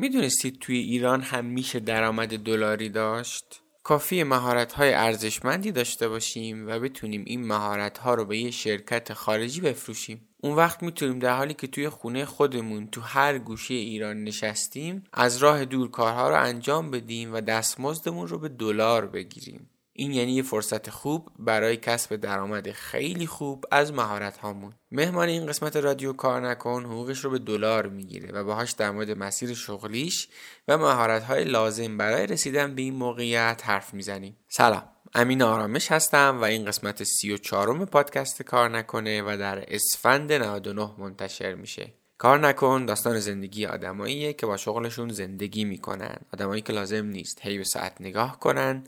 می‌دونستید توی ایران هم میشه درآمد دلاری داشت؟ کافی مهارت های ارزشمندی داشته باشیم و بتونیم این مهارت ها رو به یه شرکت خارجی بفروشیم. اون وقت می‌تونیم در حالی که توی خونه خودمون تو هر گوشه ایران نشستیم از راه دور کارها رو انجام بدیم و دستمزدمون رو به دلار بگیریم. این یعنی یه فرصت خوب برای کسب درآمد خیلی خوب از مهارت هامون مهمان این قسمت رادیو کار نکن حقوقش رو به دلار می‌گیره و باهاش در مورد مسیر شغلیش و مهارت های لازم برای رسیدن به این موقعیت حرف می‌زنیم. سلام امین آرامش هستم و این قسمت سی و پادکست کار نکنه و در اسفند 99 منتشر میشه. کار نکن داستان زندگی آدماییه که با شغلشون زندگی می‌کنن. آدمایی که لازم نیست هی به ساعت نگاه کنن.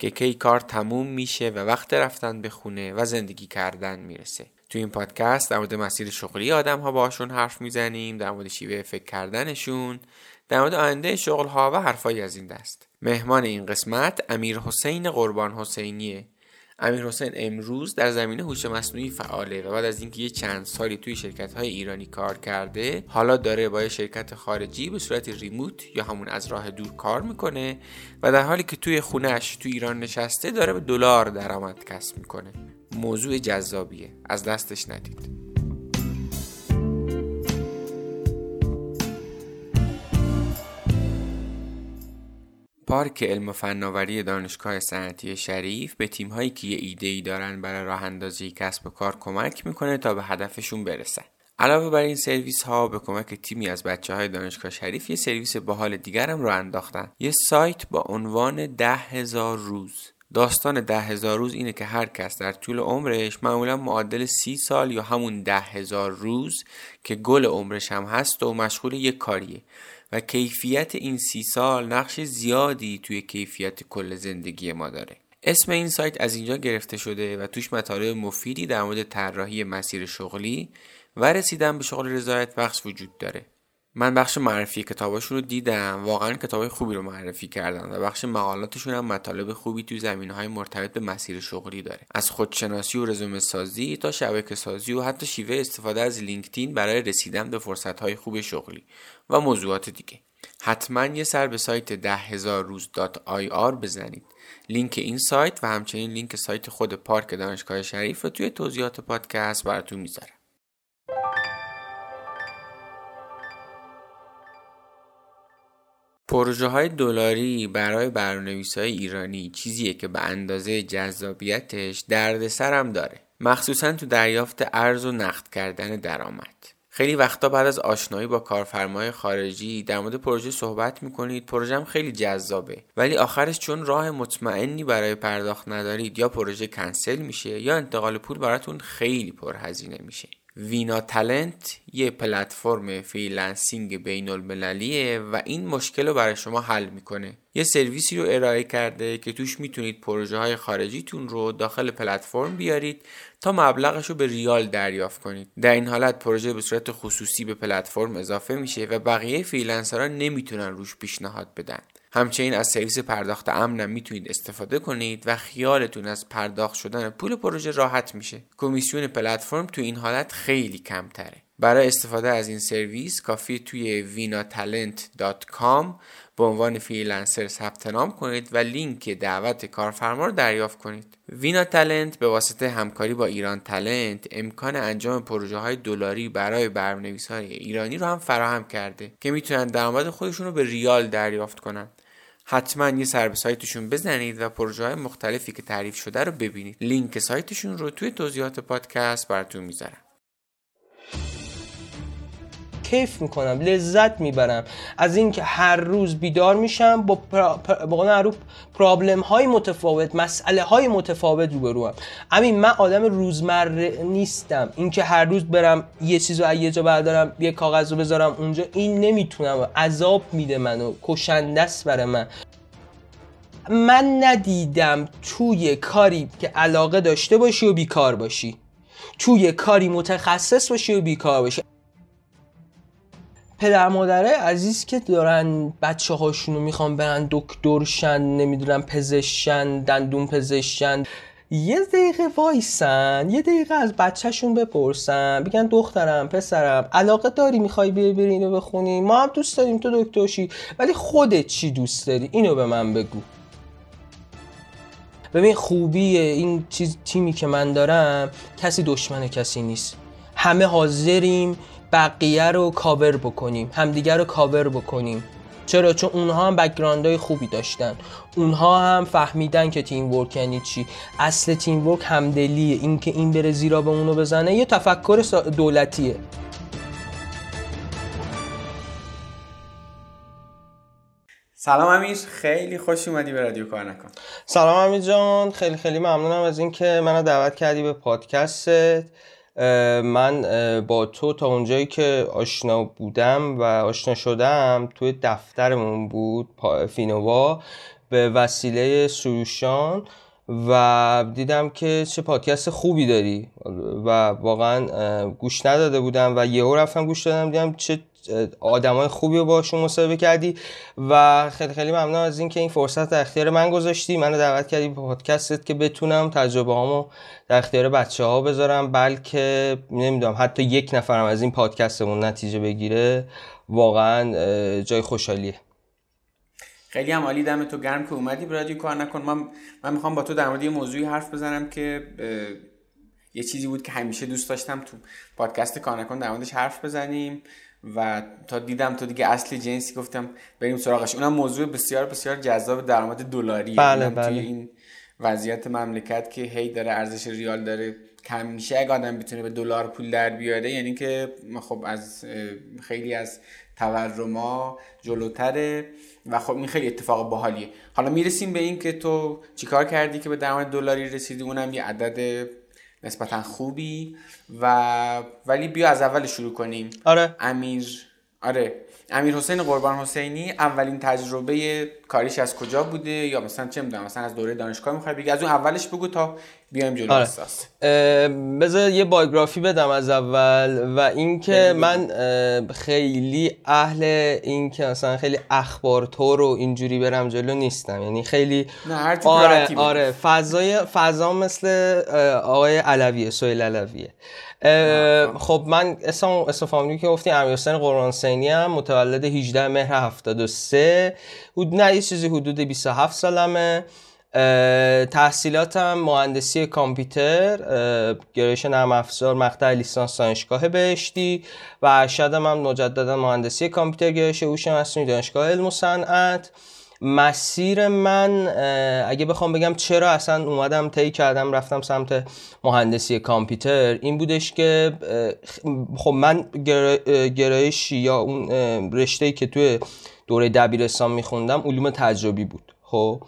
که کی کار تموم میشه و وقت رفتن به خونه و زندگی کردن می‌رسه. تو این پادکست در مورد مسیر شغلی آدم ها باشون حرف می‌زنیم در مورد شیوه فکر کردنشون در مورد آینده شغل ها و حرفایی از این دست. مهمان این قسمت امیر حسین قربان حسینیه. امیر حسین امروز در زمینه هوش مصنوعی فعاله و بعد از اینکه یه چند سالی توی شرکت های ایرانی کار کرده حالا داره با یه شرکت خارجی به صورت ریموت یا همون از راه دور کار می‌کنه و در حالی که توی خونهش توی ایران نشسته داره به دلار درآمد کسب می‌کنه. موضوع جذابیه. از دستش ندید. پارک علم و فناوری دانشگاه صنعتی شریف به تیمهایی که یه ایده ای دارن برای راه اندازی کسب و کار کمک می‌کنه تا به هدفشون برسن. علاوه بر این سرویس ها به کمک تیمی از بچه های دانشگاه شریف یه سرویس باحال دیگر هم رو انداختن. یه سایت با عنوان ده هزار روز داستان ده هزار روز اینه که هر کس در طول عمرش معمولا معادل سی سال یا همون ده هزار روز که گل عمرش هم هست و مشغول یک کاریه و کیفیت این سی سال نقش زیادی توی کیفیت کل زندگی ما داره. اسم این سایت از اینجا گرفته شده و توش مطالب مفیدی در مورد طراحی مسیر شغلی و رسیدن به شغل رضایت بخش وجود داره. من بخش معرفی کتاباشون رو دیدم. واقعا کتاب خوبی رو معرفی کردن و بخش مقالاتشون هم مطالب خوبی توی زمین های مرتبط به مسیر شغلی داره. از خودشناسی و رزومه سازی تا شبکه سازی و حتی شیوه استفاده از لینکدین برای رسیدن به فرصت های خوب شغلی و موضوعات دیگه. حتما یه سر به سایت ده هزار روز بزنید. لینک این سایت و همچنین لینک سایت خود پارک دانشگاه شریف رو توی توضیحات پادکست براتون می‌ذارم. پروژه های دلاری برای برنامه‌نویس های ایرانی چیزیه که به اندازه جذابیتش دردسر هم داره. مخصوصا تو دریافت ارز و نقد کردن درآمد. خیلی وقتا بعد از آشنایی با کارفرمای خارجی در مورد پروژه صحبت می‌کنید. پروژه هم خیلی جذابه. ولی آخرش چون راه مطمئنی برای پرداخت ندارید یا پروژه کنسل میشه یا انتقال پول براتون خیلی پرهزینه میشه. وینا تلنت یه پلتفرم freelancing بین المللیه و این مشکل رو برای شما حل می‌کنه. یه سرویسی رو ارائه کرده که توش می‌تونید پروژه های خارجیتون رو داخل پلتفرم بیارید تا مبلغش رو به ریال دریافت کنید. در این حالت پروژه به صورت خصوصی به پلتفرم اضافه میشه و بقیه freelancer ها نمی‌تونن روش پیشنهاد بدن. همچنین از سرویس پرداخت امنم می‌تونید استفاده کنید و خیالتون از پرداخت شدن پول پروژه راحت میشه کمیسیون پلتفرم تو این حالت خیلی کمتره برای استفاده از این سرویس کافی توی vinatalent.com به عنوان freelancer ثبت نام کنید و لینک دعوت کارفرما رو دریافت کنید. وینا تلنت به واسطه همکاری با ایران تلنت امکان انجام پروژه های دلاری برای برنامه‌نویس های ایرانی رو هم فراهم کرده که می‌تونن درآمد خودشون رو به ریال دریافت کنن. حتما یه سر به سایتشون بزنید و پروژه های مختلفی که تعریف شده رو ببینید. لینک سایتشون رو توی توضیحات پادکست براتون می‌ذارم. کیف می‌کنم لذت می‌برم. از اینکه هر روز بیدار میشم با با پرابلم های متفاوت مسئله های متفاوت روبرو هم همین من آدم روزمره نیستم. اینکه هر روز برم یه چیز رو یه جا بردارم یه کاغذ رو بذارم اونجا این نمی‌تونم. عذاب میده منو. کشنده است برای من. من ندیدم توی کاری که علاقه داشته باشی و بیکار باشی. توی کاری متخصص باشی و بیکار باشی. پدر مادره عزیز که دارن بچه هاشونو می‌خوان برن دکترشن نمی‌دونم پزشکن دندون پزشکن. یه دقیقه وایسن یه دقیقه از بچهشون بپرسن. بگن دخترم پسرم علاقه داری می‌خوای بیای بری اینو بخونی؟ ما هم دوست داریم تو دکترشی ولی خودت چی دوست داری؟ اینو به من بگو. ببین خوبی این چیز تیمی که من دارم کسی دشمن کسی نیست. همه حاضریم بقیه رو کاور بکنیم همدیگر رو کاور بکنیم. چرا؟ چون اونها هم background های خوبی داشتن. اونها هم فهمیدن که teamwork یعنی چی. اصل teamwork همدلیه. اینکه این بره زیرآب اونو بزنه یه تفکر دولتیه. سلام امیر. خیلی خوش اومدی به رادیو کار نکن سلام امیر جان. خیلی خیلی ممنونم از اینکه منو دعوت کردی به پادکستت. من با تو تا اونجایی که آشنا بودم و آشنا شدم توی دفترمون بود فینووا به وسیله سروشان و دیدم که چه پادکست خوبی داری. و واقعا گوش نداده بودم و یهو رفتم گوش دادم دیدم چه آدمای خوبی رو باشون مصاحبه کردی و خیلی خیلی ممنون از اینکه این فرصت در اختیار من گذاشتی. منو دعوت کردی به پادکستت که بتونم تجربه هامو در اختیار بچه ها بذارم بلکه نمی‌دونم حتی یک نفرم از این پادکستمون نتیجه بگیره. واقعا جای خوشحالیه. خیلی هم عالی دم تو گرم که اومدی به رادیو. کار نکن. من من می‌خوام با تو در مورد یه موضوعی حرف بزنم که یه چیزی بود که همیشه دوست داشتم تو پادکست کار نکن در موردش حرف بزنیم. و تا دیدم تو دیگه اصل جنسی گفتم بریم سراغش. اونم موضوع بسیار بسیار جذاب درآمد دلاری. بله بله. توی این وضعیت مملکت که هی داره ارزش ریال داره. کم میشه اگه آدم بتونه به دلار پول در بیاره یعنی که خب از خیلی از تورما جلوتره و خب این خیلی اتفاق باحالیه. حالا می‌رسیم به این که تو چیکار کردی که به درآمد دلاری رسیدی؟ اونم یه عدد نسبتا خوبی و ولی بیا از اول شروع کنیم. آره. امیر. آره. امیر حسین قربان حسینی اولین تجربه کاریش از کجا بوده؟ یا مثلا چه می‌دونم مثلا از دوره دانشگاه می‌خوای بگی؟ از اون اولش بگو تا بیایم جلو آره. بذار یه بایوگرافی بدم از اول و اینکه من خیلی اهل این که مثلا خیلی اخبار تو رو اینجوری برم جلو نیستم. یعنی خیلی نه هر آره آره. فضای فضا مثل آقای علویه سویل علویه. خب من اسم اسم فامیلی که گفتی امیر حسین قرانسینی هم متولد 18 مهر 73 حدود نه یه چیزی حدود 27 سالمه. تحصیلاتم مهندسی کامپیوتر گرایش نرم افزار مقطع لیسانس دانشگاه بهشتی و ارشدم هم مجددا مهندسی کامپیوتر گرایش هوش مصنوعی دانشگاه علم و صنعت. مسیر من اگه بخوام بگم چرا اصلا اومدم طی کردم رفتم سمت مهندسی کامپیوتر این بودش که خب من گرایش یا اون رشته که توی دوره دبیرستان میخوندم علوم تجربی بود خب؟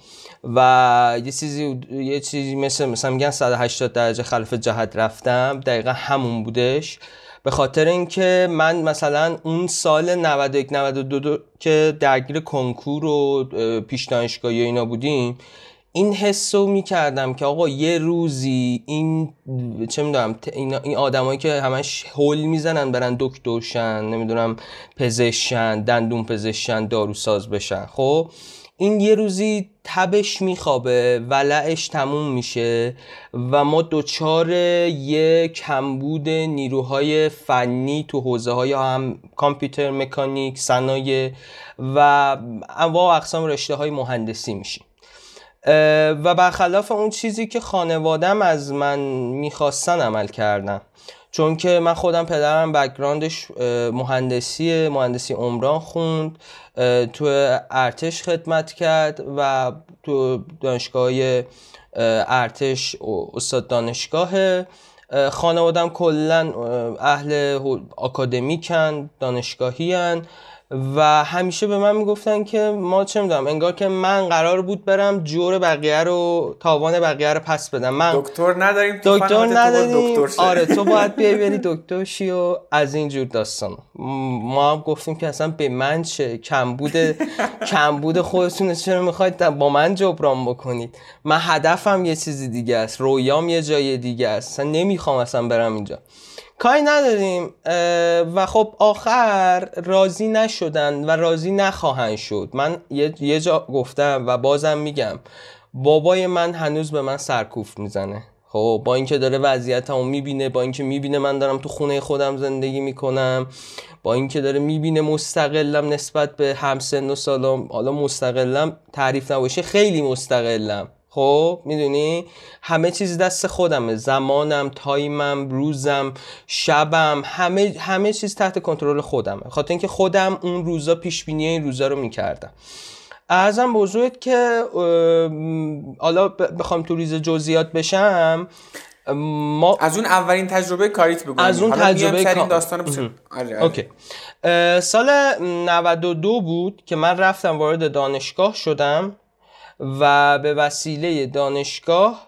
و یه چیزی یه چیزی مثل مثلا میگن 180 درجه خلف جهت رفتم دقیقا همون بودش. به خاطر اینکه من مثلا اون سال 91 92 که درگیر کنکور و پیش دانشگاهی اینا بودیم این حس رو می‌کردم که آقا یه روزی این چه می‌دونم این آدمایی که همش هول می‌زنن برن دکترشن نمی‌دونم پزشکن دندون پزشکن داروساز بشن. خب؟ این یه روزی تبش میخوابه ولعش تموم میشه و ما دچار یه کمبود نیروهای فنی تو حوزه های هم کامپیوتر مکانیک صنایع و انواع اقسام رشته های مهندسی میشیم. و برخلاف اون چیزی که خانوادم از من می‌خواستن عمل کردم چون که من خودم پدرم بکگراندش مهندسی مهندسی عمران خوند تو ارتش خدمت کرد و تو دانشگاه ارتش استاد دانشگاه خانوادم کلا اهل آکادمیکن دانشگاهی هن و همیشه به من می‌گفتن که ما چه می‌دونم انگار که من قرار بود برم جور بقیه رو تاوان بقیه رو پس بدم. من دکتر نداریم دکتر نداریم. دکتر آره تو باید بیای بری دکتر شی و از این جور داستان. ما هم گفتیم که اصلا به من چه کمبود کمبود خودتون چرا می‌خواید با من جبران بکنید؟ من هدفم یه چیزی دیگه است رویام یه جای دیگه است. اصلا نمی‌خوام اصلا برم اینجا. کاری نداریم و خب آخر راضی نشدن و راضی نخواهند شد. من یه, جا گفتم و بازم میگم بابای من هنوز به من سرکوف می‌زنه. خب با اینکه داره وضعیتمو می‌بینه با اینکه می‌بینه من دارم تو خونه خودم زندگی می‌کنم با اینکه داره می‌بینه مستقلم نسبت به همسن و سالم حالا مستقلم تعریف نباشه خیلی مستقلم. خب می‌دونی؟ همه چیز دست خودمه. زمانم time م روزم شبم همه همه چیز تحت کنترل خودمه. خاطر اینکه خودم اون روزا پیش بینی این روزا رو می‌کردم. عرضم به حضورت که حالا بخوام تو ریز جزئیات بشم ما از اون اولین تجربه کاریت بگو. از اون تجربه کار... داستان آره, آره. okay. سال 92 بود که من رفتم وارد دانشگاه شدم. و به وسیله دانشگاه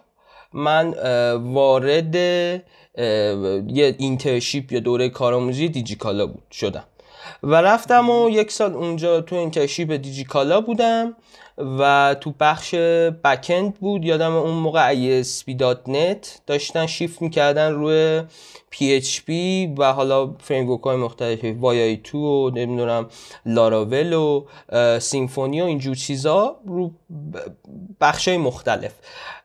من وارد یه internship یا دوره کارآموزی دیجیکالا بود شدم. و رفتم و یک سال اونجا تو internship دیجیکالا بودم و تو بخش backend بود. یادم اون موقع ASP.NET داشتن شیفت می‌کردن روی PHP و حالا framework های مختلفی Yii2 و نمی‌دونم لاراول و سیمفونی و اینجور چیزا رو بخش های مختلف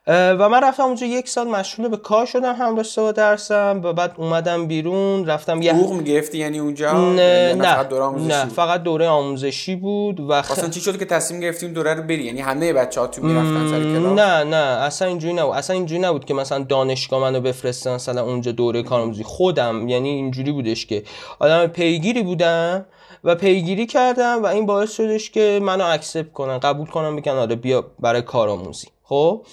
و من رفتم اونجا یک سال مشغول به کار شدم هم رشته و درسم و بعد اومدم بیرون رفتم یه حقوق می‌گرفتی یعنی اونجا؟ نه نه فقط دوره آموزشی نه فقط دوره آموزشی بود و اصلا چی شد که تصمیم گرفتی اون دوره رو بری؟ یعنی همه بچه‌ها تو می‌رفتن سر کلاس؟ نه نه اصلا اینجوری نبود. اصلا اینجوری نبود که مثلا دانشگاه منو بفرستن مثلا اونجا دوره کارآموزی. خودم یعنی اینجوری بودش که آدم پیگیری بودم و پیگیری کردم و این باعث شدش که منو accept کنن قبول کنم بگن آره بیا برای کارآموزی خب؟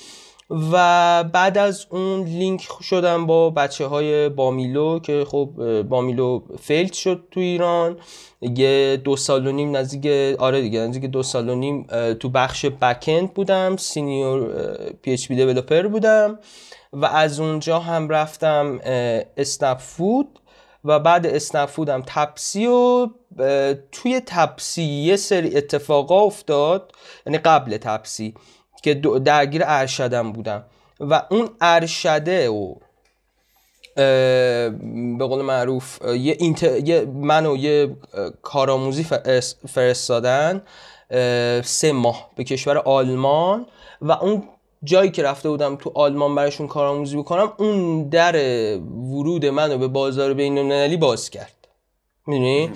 و بعد از اون لینک شدم با بچه های بامیلو که خب بامیلو failed شد تو ایران. یه دو سال و نیم نزدیک آره دیگه نزدیک دو سال و نیم تو بخش backend بودم senior PHP بودم. و از اونجا هم رفتم اسنپ فود و بعد اسنپ فودم. تپسی و توی تپسی یه سری اتفاقا افتاد یعنی قبل تپسی که درگیر ارشدم بودم. و اون ارشده و به قول معروف یه, اینت... یه منو یه کارآموزی فرستادن سه ماه به کشور آلمان. و اون جایی که رفته بودم تو آلمان براشون کارآموزی بکنم اون در ورود منو به بازار بین المللی باز کرد. می‌دونی؟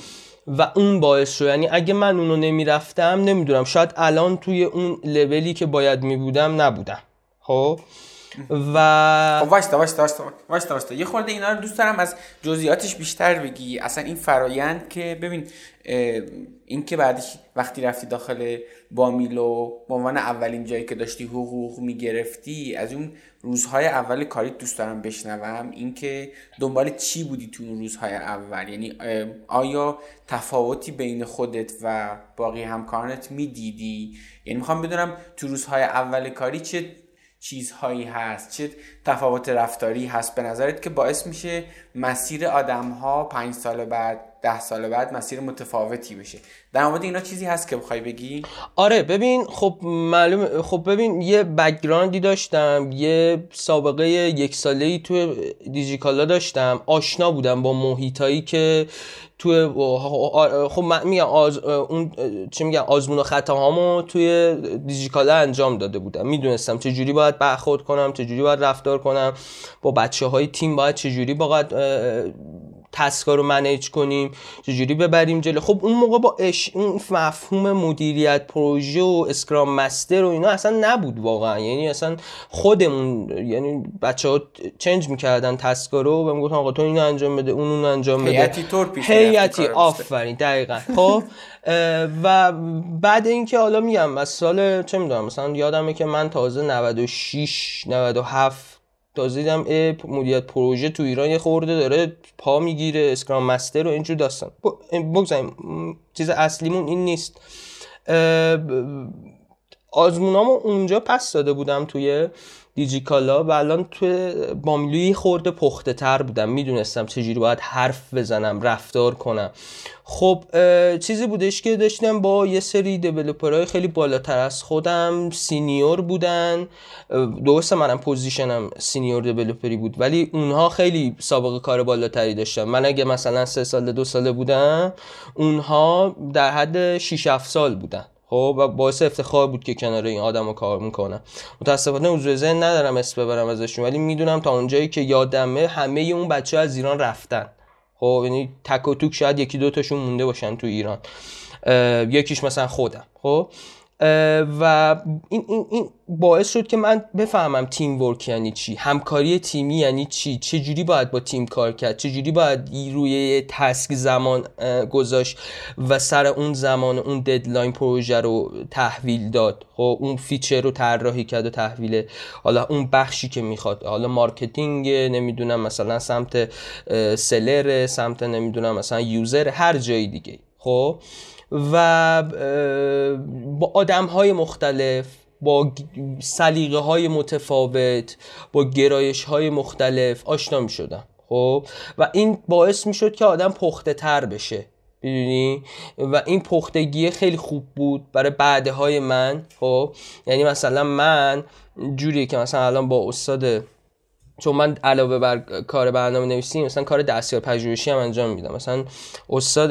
و اون باعث شد. یعنی اگه من اونو نمی‌رفتم نمی‌دونم. شاید الان توی اون لولی که باید میبودم نبودم. خب؟ و خب واستا واستا واستا واستا یه خورده اینا رو دوست دارم از جزئیاتش بیشتر بگی. اصلا این فرایند که ببین این که بعدش وقتی رفتی داخل بامیلو به عنوان اولین جایی که داشتی حقوق می‌گرفتی از اون روزهای اول کاری دوست دارم بشنوم اینکه دنبال چی بودی تو اون روزهای اول؟ یعنی آیا تفاوتی بین خودت و باقی همکارانت می‌دیدی؟ یعنی می‌خوام بدونم تو روزهای اول کاری چه چیزهایی هست؟ چه تفاوت رفتاری هست. به نظرت که باعث میشه مسیر آدم ها پنج سال بعد ده سال بعد مسیر متفاوتی بشه. در مورد اینا چیزی هست که بخوای بگی؟ آره ببین خب معلوم خب ببین یه بکگراندی داشتم یه سابقه یک ساله تو دیجیکالا داشتم. آشنا بودم با محیطایی که تو خب من میگم آز... اون چی میگم آزمون و خطاهامو توی دیجیکالا انجام داده بودم. می‌دونستم چه جوری باید برخورد کنم چه جوری باید رفتار کنم. با بچه های تیم باید چه جوری باید تسکا رو منیج کنیم؟ چجوری ببریم جلو؟ خب اون موقع با اش اون مفهوم مدیریت پروژه و اسکرام مستر و اینا اصلا نبود واقعا. یعنی اصلا خودمون یعنی بچه ها چنج می‌کردن تسکا رو و می‌گفتن آقا تو اینو انجام بده اون اون انجام بده. هیئتی طور پیش هیئتی آفرین دقیقا. خب و بعد اینکه حالا میگم از سال چه می‌دونم مثلا یادمه که من تازه 96 97 تازه دیدم مدیریت پروژه تو ایران یه خورده داره پا می‌گیره scrum master و اینجور داستان. بگذاریم چیز اصلیمون این نیست. آزمونامو اونجا پس داده بودم توی دیجیکالا و الان توی بامیلو یه خورده پخته تر بودم. می‌دونستم چجوری باید حرف بزنم رفتار کنم. خب چیزی بودش که داشتم با یه سری developer های خیلی بالاتر از خودم senior بودن. درسته منم position م senior developer ی بود ولی اونها خیلی سابقه کار بالاتری داشتن. من اگه مثلا سه سال دو ساله بودم اونها در حد 6 7 سال بودن. خب و باعث افتخار بود که کنار این آدما کار می‌کنم. متاسفانه حضور ذهن ندارم اسم ببرم ازشون ولی می‌دونم تا اونجایی که یادمه همه اون بچه از ایران رفتن. خب یعنی تک و توک شاید یکی دوتاشون مونده باشن تو ایران. یکیش مثلا خودم. خب و این, این, این باعث شد که من بفهمم teamwork یعنی چی همکاری تیمی یعنی چی چه جوری باید با تیم کار کرد چه جوری باید روی task زمان گذاشت و سر اون زمان اون deadline پروژه رو تحویل داد. خب اون feature رو طراحی کرد و تحویل حالا اون بخشی که می‌خواد. حالا marketing نمی‌دونم مثلا سمت seller سمت نمی‌دونم مثلا user هر جایی دیگه. خب؟ و با آدم های مختلف با سلیقه های متفاوت با گرایش های مختلف آشنا می شدم خب؟ و این باعث می شد که آدم پخته تر بشه می‌دونی؟ و این پختگی خیلی خوب بود برای بعده های من خب؟ یعنی مثلا من جوری که مثلا الان با استاد چون من علاوه بر کار برنامه نویسی مثلا کار دستیار پژوهشی هم انجام میدم. مثلا استاد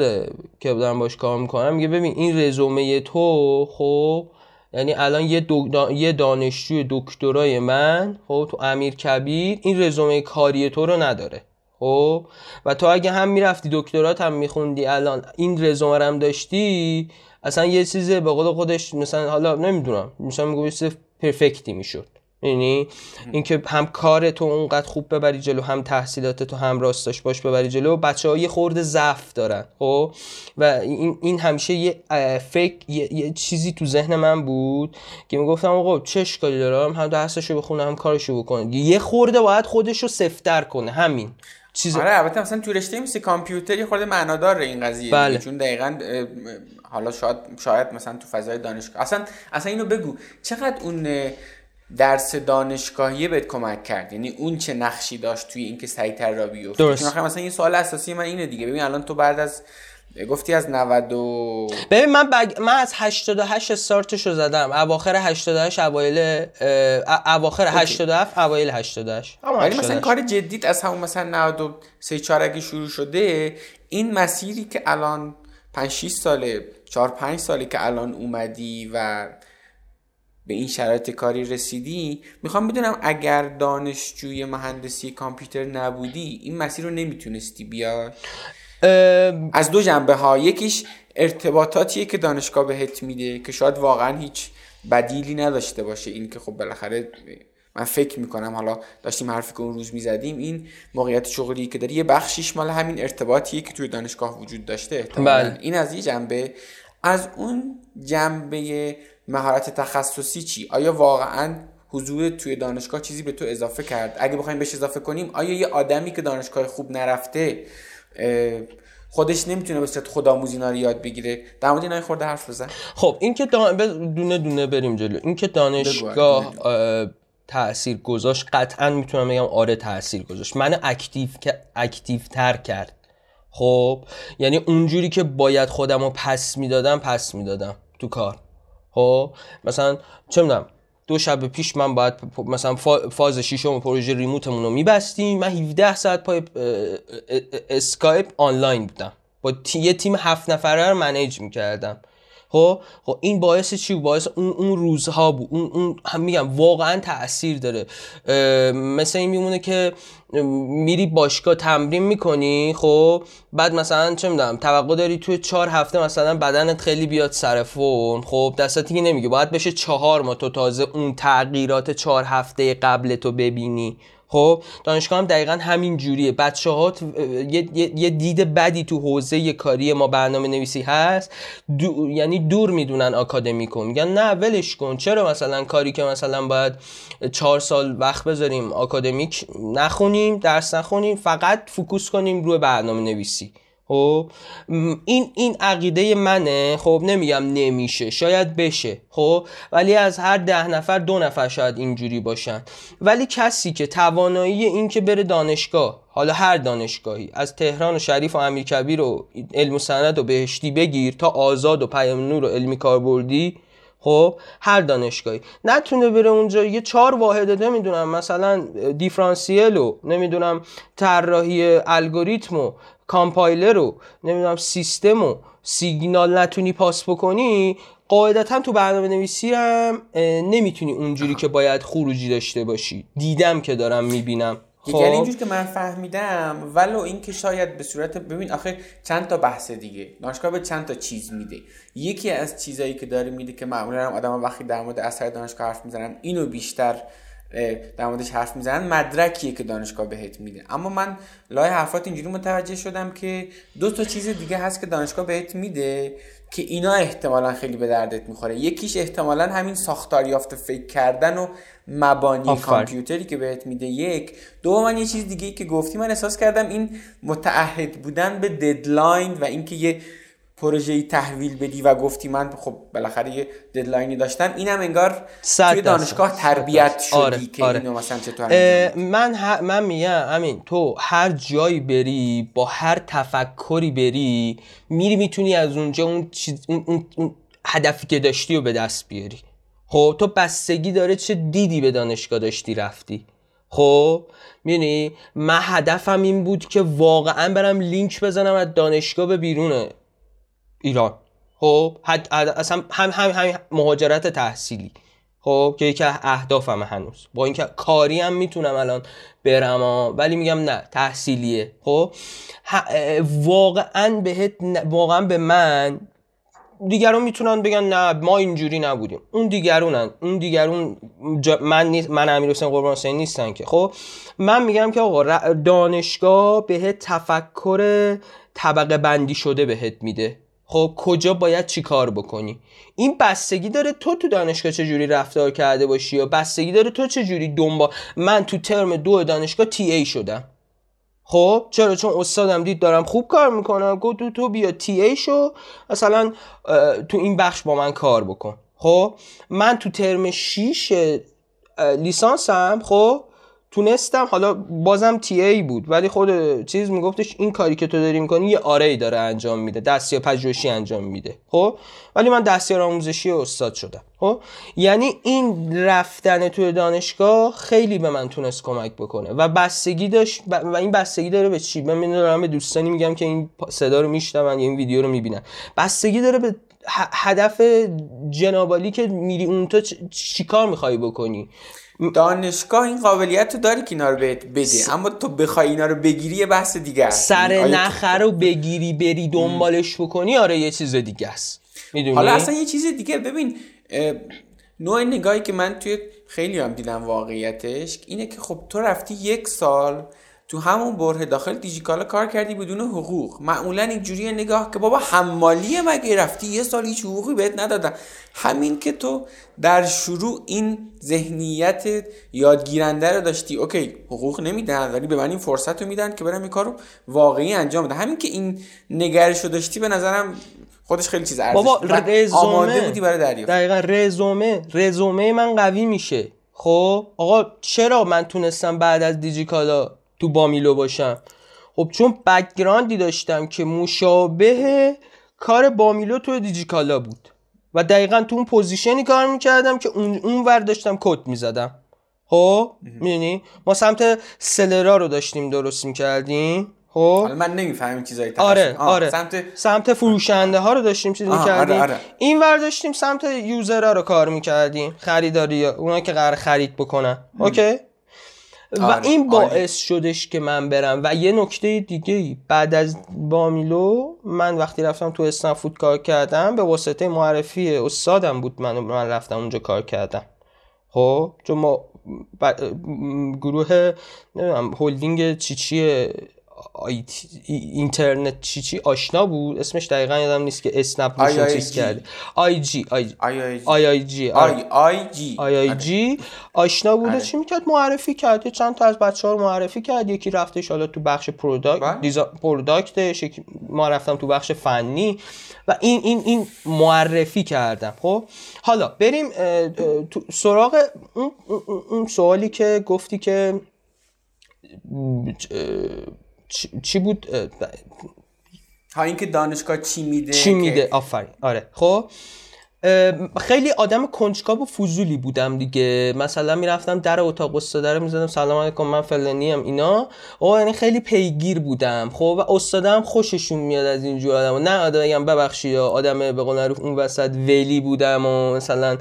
که دارم باش کار می‌کنم میگه ببین این رزومه تو خب یعنی الان یه, یه دانشجوی دکترای من خب تو امیر کبیر این رزومه کاری تو رو نداره. خب و تو اگه هم می‌رفتی دکترات هم میخوندی الان این رزومه هم داشتی اصلا یه چیزه به قول خودش مثلا حالا نمی‌دونم مثلا میگه پرفکتی می‌شد. یعنی اینکه هم کار تو اونقدر خوب ببری جلو هم تحصیلات تو هم راستاش باش ببری جلو بچه ها یه خورده ضعف دارن خب؟ و این, این همیشه یه فکر یه،, چیزی تو ذهن من بود که می‌گفتم آقا چه اشکالی دارم هم درسشو بخونه هم کارشو بکنه. یه خورده باید خودشو سفتر کنه همین. چیز آره البته مثلا تو رشته مثل کامپیوتر یه خورده معنادار این قضیه. بله. چون دقیقا حالا شاید شاید مثلا تو فضای دانشگاه اصلا اصلا اینو بگو. چقدر اون درس دانشگاهی بهت کمک کرد. یعنی اون چه نقشی داشت توی اینکه سریعتر را بیفتی. درست. مثلا یه سوال اساسی من اینه دیگه. ببین الان تو بعد از گفتی از 90 و ببین من بگ... من از 88 استارتشو زدم. اواخر 88 اوایل اواخر 87 اوایل 88 ولی مثلا کار جدید از همون مثلا 93 4 اگه شروع شده این مسیری که الان 5 6 ساله 4 5 ساله که الان اومدی و به این شرایط کاری رسیدی؟ می‌خوام بدونم اگر دانشجوی مهندسی کامپیوتر نبودی این مسیر رو نمی‌تونستی بیا از دو جنبه ها یکیش ارتباطاتیه که دانشگاه بهت میده که شاید واقعا هیچ بدیلی نداشته باشه. این که خب بالاخره من فکر می‌کنم حالا داشتیم حرفی که اون روز می‌زدیم این موقعیت شغلی که داری یه بخشیش مال همین ارتباطیه که توی دانشگاه وجود داشته بله. این از یه جنبه. از اون جنبه مهارت تخصصی چی؟ آیا واقعا حضور توی دانشگاه چیزی به تو اضافه کرد؟ اگه بخوایم بهش اضافه کنیم آیا یه آدمی که دانشگاه خوب نرفته خودش نمی‌تونه به صورت خودآموزی اینا رو یاد بگیره؟ در مورد اینا خورده حرف بزن. خب این که دونه دونه بریم جلو. این که دانشگاه تاثیر گذاشت قطعا می‌تونم بگم آره تاثیر گذاشت من active active تر کرد. خب یعنی اونجوری که باید خودم رو پس می‌دادم پس می‌دادم تو کار. خب مثلا چه می‌دونم دو شب پیش من باید مثلا فاز شیشم پروژه remote مون رو میبستیم. من 17 ساعت پای اسکایپ آنلاین بودم. با یه تیم هفت نفره رو منیج می‌کردم. خب؟ خب این باعث چی باعث اون اون روزها بود. اون اون هم میگم واقعا تاثیر داره. مثل این میمونه که میری باشگاه تمرین می‌کنی خب؟ بعد مثلا چه می‌دونم توقع داری توی چهار هفته مثلا بدنت خیلی بیاد سر فرم خب؟ دستت نمیگه. باید بشه چهار ما تو تازه اون تغییرات چهار هفته قبل تو ببینی. خب دانشگاه هم دقیقا همین جوریه. بچه ها یه،, یه،, دید بدی تو حوزه کاری ما برنامه نویسی هست. دو... یعنی دور می‌دونن آکادمی کن میگن نه ولش کن. چرا مثلا کاری که مثلا باید چهار سال وقت بذاریم آکادمیک نخونیم درس نخونیم فقط فوکوس کنیم روی برنامه نویسی؟ خب؟ این این عقیده منه. خب نمیگم نمیشه. شاید بشه. خب؟ ولی از هر ده نفر دو نفر شاید اینجوری باشن. ولی کسی که توانایی این که بره دانشگاه حالا هر دانشگاهی از تهران و شریف و امیرکبیر و علم و سند و بهشتی بگیر تا آزاد و پیام نور و علمی کاربردی خب هر دانشگاهی. نتونه بره اونجا. یه چهار واحده نمی‌دونم مثلا دیفرانسیل و نمی‌دونم طراحی الگوریتم و کامپایلر رو نمی‌دونم سیستم و سیگنال نتونی پاس بکنی قاعدتا تو برنامه نویسی هم نمی‌تونی اونجوری که باید خروجی داشته باشی. دیدم که دارم می‌بینم. خب. یعنی اینجوری که من فهمیدم ولو اینکه شاید به صورت ببین آخه چند تا بحث دیگه. دانشگاه به چند تا چیز میده. یکی از چیزایی که داره میده که معمولا هم آدم وقتی در مورد اثر دانشگاه حرف می‌زنن اینو بیشتر در موردش حرف می‌زنن مدرکیه که دانشگاه بهت میده. اما من لای حرفات اینجوری متوجه شدم که دو تا چیز دیگه هست که دانشگاه بهت میده که اینا احتمالا خیلی به دردت می‌خوره. یکیش احتمالا همین ساختار یافته فکر کردن و مبانی کامپیوتری که بهت میده. یک. دو من یه چیز دیگه که گفتی. من احساس کردم این متعهد بودن به ددلاین و اینکه یه پروژه تحویل بدی و گفتی من خب بالاخره یه ددلاینی داشتم. اینم انگار توی دانشگاه تربیت شدی آره، که آره. اینو مثلا چطور من ه... من میگم همین تو هر جایی بری با هر تفکری بری میری می‌تونی از اونجا اون, چیز... اون... اون... اون هدفی که داشتی رو به دست بیاری. خب تو بستگی داره چه دیدی به دانشگاه داشتی رفتی. خب می‌دونی من هدفم این بود که واقعا برم لینک بزنم از دانشگاه به بیرون ایران. خب اصلا هم هم هم مهاجرت تحصیلی. خب که یکی اهدافم هنوز. با اینکه کاری هم می‌تونم الان برم ولی میگم نه تحصیلیه. خب واقعا بهت واقعا به من دیگران می‌تونن بگن نه ما اینجوری نبودیم. اون دیگرونن. اون دیگرون من نیست من امیر حسین قربان حسین نیستن که. خب من میگم که آقا دانشگاه بهت تفکر طبقه بندی شده بهت میده. خب کجا باید چی کار بکنی؟ این بستگی داره تو تو دانشگاه چجوری رفتار کرده باشی یا بستگی داره تو چجوری دنبال من تو ترم دو دانشگاه تی ای شدم. خب چرا؟ چون استادم دید دارم خوب کار می‌کنم. گفت تو تو بیا تی ای شو مثلا تو این بخش با من کار بکن. خب من تو ترم 6 لیسانسم خب تونستم حالا بازم تی ای بود ولی خود چیز میگفتش این کاری که تو داری می‌کنی یه آره ای داره انجام میده دستیار پژوهشی انجام میده خب؟ ولی من دستیار آموزشی استاد شدم خب؟ یعنی این رفتن توی دانشگاه خیلی به من تونست کمک بکنه و بستگی داشت و این بستگی داره به چی؟ من دارم به دوستانی میگم که این صدا رو میشنون یا این ویدیو رو می‌بینن. بستگی داره به هدف جنابالی که میری اون چیکار می‌خوای بکنی؟ دانشگاه این قابلیت رو داری که اینا رو بهت بده. اما تو بخوای اینا رو بگیری یه بحث دیگه است. سر نخه رو بگیری بری دنبالش بکنی آره یه چیز دیگه است. می‌دونی؟ حالا اصلا یه چیز دیگه ببین نوع نگاهی که من توی خیلی هم دیدم واقعیتش اینه که خب تو رفتی یک سال تو همون بره داخل دیجیکالا کار کردی بدون حقوق. معمولا اینجوری نگاه که بابا حمالیه مگه؟ رفتی یه سال هیچ حقوقی بهت ندادن. همین که تو در شروع این ذهنیت یادگیرنده رو داشتی. اوکی حقوق نمیدن ولی به من این فرصت رو میدن که برم این کار رو واقعی انجام بدم. همین که این نگرش رو داشتی به نظرم خودش خیلی چیز ارزش بابا رزومه. آماده بودی برای دریافت. دقیقا رزومه. رزومه من قوی میشه. خب؟ آقا چرا من تونستم بعد از دیجیکالا تو بامیلو باشم. خب چون background ی داشتم که مشابه کار بامیلو تو دیجیکالا بود. و دقیقا تو اون position ی کار می‌کردم که اون, اون ور داشتم کد می‌زدم. خب؟ می‌دونی؟ ما سمت سلرا رو داشتیم درست می‌کردیم. خب؟ حالا من نمی‌فهمم چیزایی آره آره. سمت سمت فروشنده ها رو داشتیم چیز می‌کردیم آره آره. این ور داشتیم سمت یوزرها رو کار می‌کردیم. خریداری اونا که قرار خرید بکنن. اوکی؟ و آره، این باعث شدش که من برم. و یه نکته دیگه بعد از بامیلو من وقتی رفتم تو اسنفود کار کردم به واسطه معرفی استادم بود من من رفتم اونجا کار کردم. خب؟ چون ما گروه نمی‌دونم هلدینگ چیچی اینترنت چی چی آشنا بود؟ اسمش دقیقا یادم نیست که اسنپ روشون چیز کرده آی جی آی آی جی. آی جی آی آی جی. آشنا بوده چی می‌کرد؟ معرفی کرد. چند تا از بچه ها رو معرفی کرد. یکی رفتش حالا تو بخش product product ش. ما رفتم تو بخش فنی. و این این این معرفی کردم. خب؟ حالا بریم سراغ اون سوالی که گفتی که چی بود؟ ها اینکه دانشگاه چی میده چی میده؟ آفرین. آره. خب خیلی آدم کنجکاو و فضولی بودم دیگه. مثلا می‌رفتم در اتاق استاده رو می‌زدم سلام علیکم من فلانی ام. اینا. او یعنی خیلی پیگیر بودم. خب و استادم خوششون میاد از اینجور آدم نه آدم بگم ببخشید آدم به قول اون وسط ولی بودم و مثلا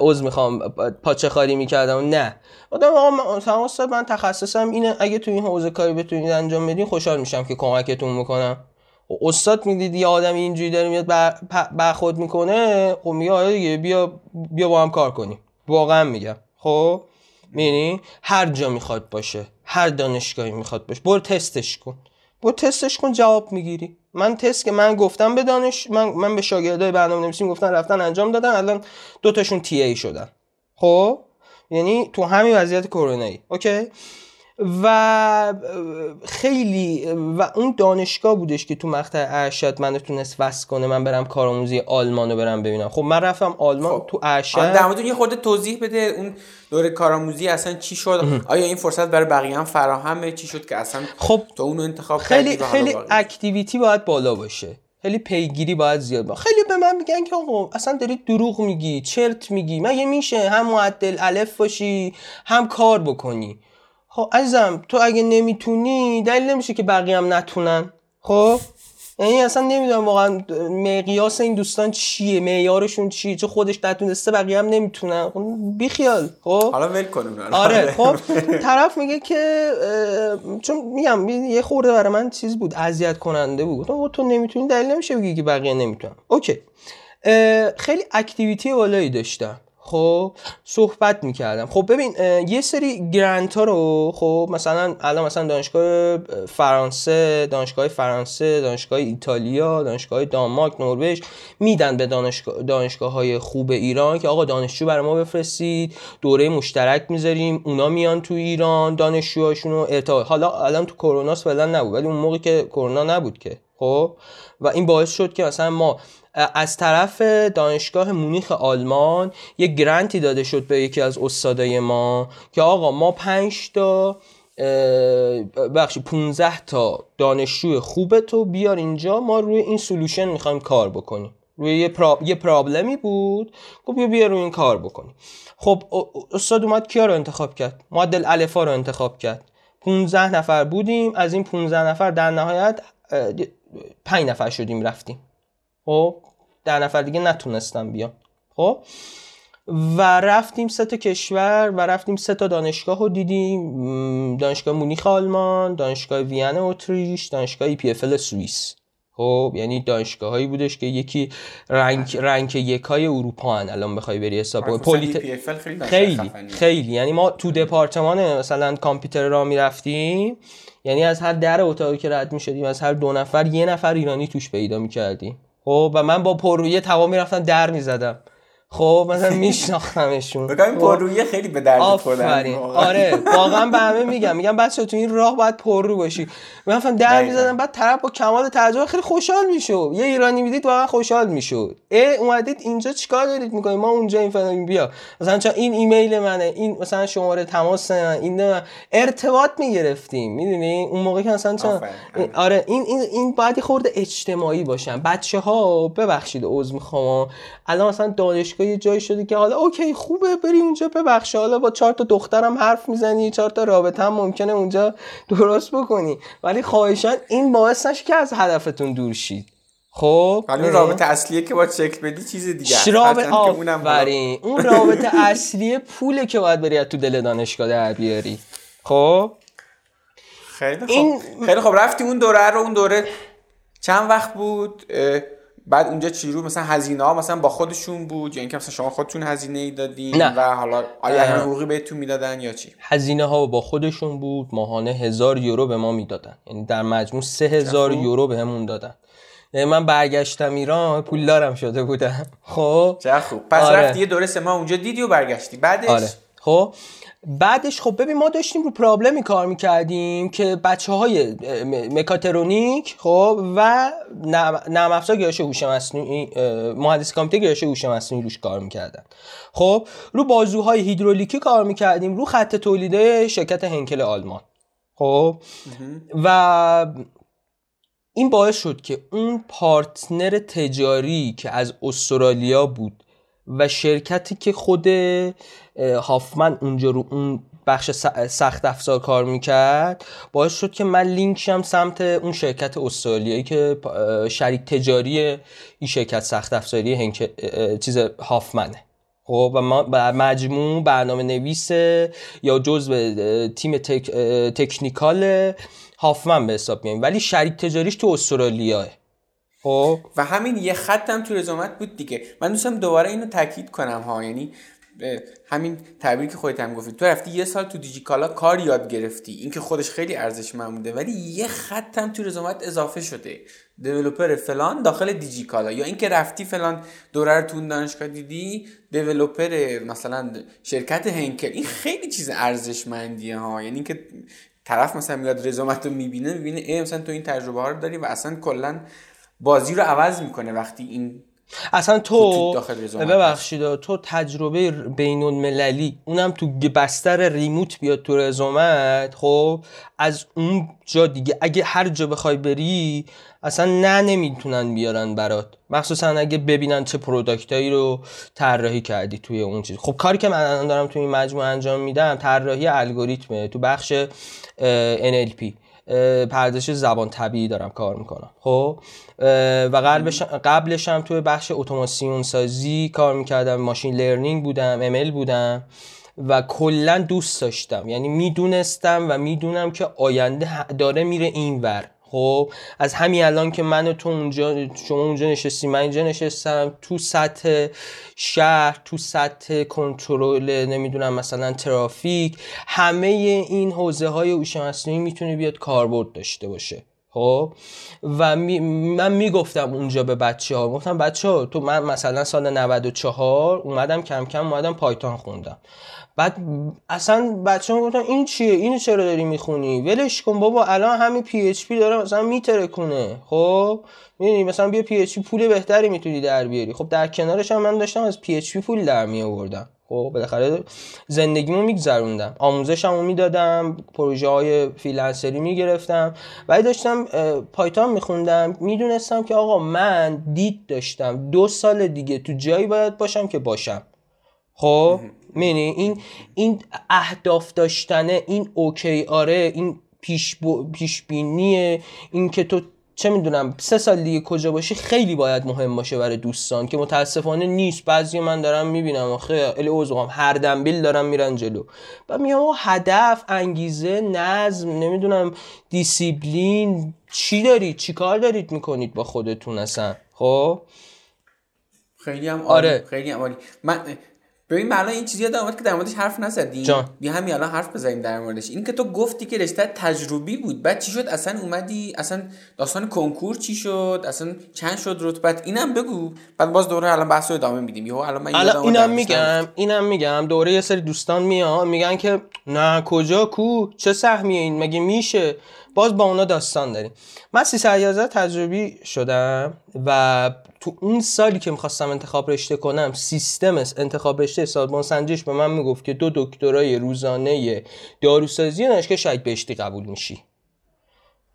عذر می‌خوام پاچه خاری می‌کردم. نه. آدم آقا مثلا استاد من تخصصم اینه. اگه تو این حوزه کاری بتونید انجام بدین خوشحال میشم که کمکتون می‌کنم استاد می‌دید یه آدم اینجوری داره میاد برخورد می‌کنه خب میگه آره دیگه بیا بیا با هم کار کنیم. واقعا میگم. خب؟ می‌بینی هر جا می‌خواد باشه هر دانشگاهی می‌خواد باشه. برو تستش کن. برو تستش کن جواب می‌گیری. من تست که من گفتم به دانش من, من به شاگردای برنامه نویسی گفتن رفتن انجام دادن. الان دو تاشون تی ای شدن. خب؟ یعنی تو همین وضعیت کرونایی اوکی؟ و خیلی و اون دانشگاه بودش که تو مقطع ارشد من تونست وصل کنه من برم کارآموزی آلمان رو برم ببینم. خب من رفتم آلمان خب. تو ارشد. در مورد یه خورده توضیح بده اون دوره کارآموزی اصلا چی شد؟ آیا این فرصت برای بقیه هم فراهمه؟ چی شد که اصلا خب تو اونو انتخاب خیلی خیلی اکتیویتی باید بالا باشه. خیلی پیگیری باید زیاد باشه. خیلی به من میگن که آقا اصلا داری دروغ میگی چرت میگی. مگه میشه هم معدل الف باشی هم کار بکنی. خب عزیزم تو اگه نمی‌تونی دلیل نمیشه که بقیه هم نتونن. خب؟ یعنی اصلا نمی‌دونم واقعا مقیاس این دوستان چیه معیارشون چیه چه خودش نتونسته بقیه هم نمی‌تونن. خب بیخیال. خب؟ حالا ول کنیم آره. خب طرف میگه که چون میگم یه خورده برای من چیز بود اذیت کننده بود. تو تو نمی‌تونی دلیل نمیشه بگی که بقیه نمی‌تونن. OK. خیلی activity بالایی داشتم. خب صحبت می‌کردم. خب ببین یه سری grant ها رو خب مثلا الان مثلا دانشگاه فرانسه دانشگاه فرانسه دانشگاه ایتالیا دانشگاه دانمارک نروژ میدن به دانشگاه دانشگاه های خوب ایران که آقا دانشجو برای ما بفرستید دوره مشترک می‌ذاریم اونا میان تو ایران دانشجوهاشون رو ارتباط. حالا الان تو کرونا فعلا نبود ولی اون موقع که کرونا نبود که خب؟ و این باعث شد که مثلا ما از طرف دانشگاه مونیخ آلمان یه گرانتی داده شد به یکی از استادای ما که آقا ما پنج تا بخشی 15 تا دانشجو خوب تو بیار اینجا ما روی این سولوشن می‌خوایم کار بکنیم. روی یه, یه پرابلمی بود خب بیا بیا روی این کار بکنیم. خب استاد اومد کیا رو انتخاب کرد؟ معدل الفا رو انتخاب کرد. 15 نفر بودیم از این 15 نفر در نهایت 5 نفر شدیم رفتیم. خب ده نفر دیگه نتونستم بیان. خب و رفتیم سه تا کشور و رفتیم سه تا دانشگاه رو دیدیم. دانشگاه مونیخ آلمان دانشگاه وین اتریش دانشگاه EPFL سوئیس. خب یعنی دانشگاه هایی بودش که یکی rank rank یک های اروپا هن. الان بخوای بری حساب پولیت خیلی خیلی, خیلی. یعنی ما تو دپارتمان مثلا کامپیوتر را می‌رفتیم. یعنی از هر در اتاقی که رد می‌شدیم از هر دو نفر یه نفر ایرانی توش پیدا می‌کردیم. خب و من با پررویه تمام می‌رفتم در می‌زدم. خب مثلا میشناختمشون. بگم پررویه خیلی به درد آفرین. آره واقعا به همه میگم. میگم بچه تو این راه باید پررو باشی. من در می‌زدم بعد طرف با کمال ترجمه خیلی خوشحال می‌شد. یه ایرانی می‌دید واقعا خوشحال می‌شد. ای اومدید اینجا چیکار دارید می‌کنید؟ ما اونجا این فلان بیا. مثلا چون این ایمیل منه این مثلا شماره تماس من این من. ارتباط می‌گرفتیم می‌دونی؟ اون موقع که مثلا چون آره این این این باید خورده اجتماعی باشن. بچه ها ببخشید عذر می‌خوام. الان مثلا دانش دانشگاه یه جایی شده که حالا اوکی خوبه بری اونجا ببخش. حالا با چهار تا دخترم حرف می‌زنی چهار تا رابطه هم ممکنه اونجا درست بکنی. ولی خواهشان این باعث نشه که از هدفتون دور شید. خب؟ ولی رابطه اصلیه که باید شکل بدی چیز دیگه رابطه اون رابطه اصلیه پوله که باید بری تو دل دانشگاه در بیاری. خب؟ خیلی خوب این... خیلی خوب رفتی اون دوره رو اون دوره چند وقت بود؟ بعد اونجا چی رو مثلا هزینه ها مثلا با خودشون بود؟ یا اینکه مثلا شما خودتون هزینه ای دادین نه. و حالا آیا حقوقی بهتون می‌دادن یا چی؟ هزینه ها با خودشون بود ماهانه هزار یورو به ما می‌دادن. یعنی در مجموع سه هزار یورو بهمون دادن. یعنی من برگشتم ایران پول دارم شده بودم. خب؟ چه خوب. پس آره. رفتی یه دوره سه ماه اونجا دیدی و برگشتی. بعدش؟ آره. خب؟ بعدش خب ببین ما داشتیم رو پرابلمی کار می‌کردیم که بچه های مکاترونیک خب و نرم افزار گرایش هوش مصنوعی مهندسی کامپیوتر گرایش هوش مصنوعی روش کار می‌کردن. خب رو بازوهای هیدرولیکی کار می‌کردیم رو خط تولید شرکت هنکل آلمان. خب و این باعث شد که اون پارتنر تجاری که از استرالیا بود و شرکتی که خود هافمن اونجا رو اون بخش سخت افزار کار می‌کرد باعث شد که من لینکشم سمت اون شرکت استرالیایی که شریک تجاری این شرکت سخت افزاری هنک چیز هافمنه. خب و مجموع برنامه نویس یا جزء تیم تک، تکنیکال هافمن به حساب میایم ولی شریک تجاریش تو استرالیاه خب. و همین یه خطم تو رزومت بود دیگه. من دوستم دوباره اینو تاکید کنم ها. یعنی همین تعبیری که خودت هم گفتی. تو رفتی یه سال تو دیجیکالا کار یاد گرفتی. این که خودش خیلی ارزشمند بوده. ولی یه خط هم تو رزومت اضافه شده. دیولپر فلان داخل دیجیکالا. یا اینکه رفتی فلان دوره رو تو دانشگاه دیدی دیولپر مثلا شرکت هنکل. این خیلی چیز ارزشمندیه ها. یعنی که طرف مثلا میاد رزومت رو می‌بینه می‌بینه ای مثلا تو این تجربه ها رو داری و اصلا کلا بازی رو عوض می‌کنه وقتی این اصلا تو ببخشید تو تجربه بین المللی اونم تو بستر ریموت بیاد تو رزومت خب؟ از اون جا دیگه اگه هر جا بخوای بری اصلا نه نمی‌تونن بیارن برات. مخصوصا اگه ببینن چه پروداکتایی رو طراحی کردی توی اون چیز. خب کاری که من دارم توی این مجموعه انجام میدم طراحی الگوریتمه تو بخش NLP پردازش زبان طبیعی دارم کار می‌کنم. خب؟ و قبلش قبلش هم توی بخش اتوماسیون سازی کار می‌کردم. ماشین لرنینگ بودم امل بودم و کلا دوست داشتم. یعنی می‌دونستم و می‌دونم که آینده داره میره اینور. خب از همین الان که من تو اونجا شما اونجا نشستی من اینجا نشستم تو سطح شهر تو سطح کنترل نمی‌دونم مثلا ترافیک همه این حوزه های هوش می‌تونه بیاد کاربرد داشته باشه خب؟ و من می‌گفتم اونجا به بچه ها گفتم بچه ها تو من مثلا سال 94 اومدم کم کم اومدم پایتان خوندم. بعد اصلا بچه هم گفتن این چیه؟ اینو چرا داری می‌خونی؟ ولش کن بابا الان همین پی اچ پی داره مثلا میترکونه. خب؟ می‌دونی مثلا بیا PHP پول بهتری می‌تونی در بیاری. خب در کنارش هم من داشتم از PHP پول در می آوردم خب؟ بالاخره زندگیمو میگذروندم. آموزشمو می‌دادم پروژه های freelancer ی می‌گرفتم. ولی داشتم Python میخوندم. می‌دونستم که آقا من دید داشتم. دو سال دیگه تو جایی باید باشم که باشم. خب می‌دونی؟ این این اهداف داشتنه این OK آره این پیش, پیش بینیه این که تو چه می‌دونم سه سال دیگه کجا باشی خیلی باید مهم باشه برای دوستان که متاسفانه نیست. بعضی من دارم می‌بینم خیلی اوزوام هر دنبیل دارم میرن جلو. و میام هدف انگیزه نظم نمی‌دونم دیسیپلین چی دارید؟ چی کار دارید می‌کنید با خودتون اصلا؟ خب؟ خیلی هم آره. خیلی هم عالی. من ببین الان این چیزی یادم که در موردش حرف نزدیم. بیا همین الان حرف بزنیم در موردش. این که تو گفتی که رشته تجربی بود. بعد چی شد؟ اصلا اومدی اصلا داستان کنکور چی شد؟ اصلا چند شد رتبت؟ اینم بگو. بعد باز دوره الان بحث رو ادامه میدیم. یهو الان من الان اینم میگم اینم میگم. دوره یه سری دوستان میان میگن که نه کجا؟ کو؟ چه سهمیه این؟ مگه میشه؟ باز با اونا داستان داریم. من 311 تجربی شدم و تو اون سالی که می‌خواستم انتخاب رشته کنم سیستم انتخاب رشته سازمان سنجش به من می‌گفت که دو دکترای روزانه داروسازی دانشگاه شهید بهشتی قبول میشی.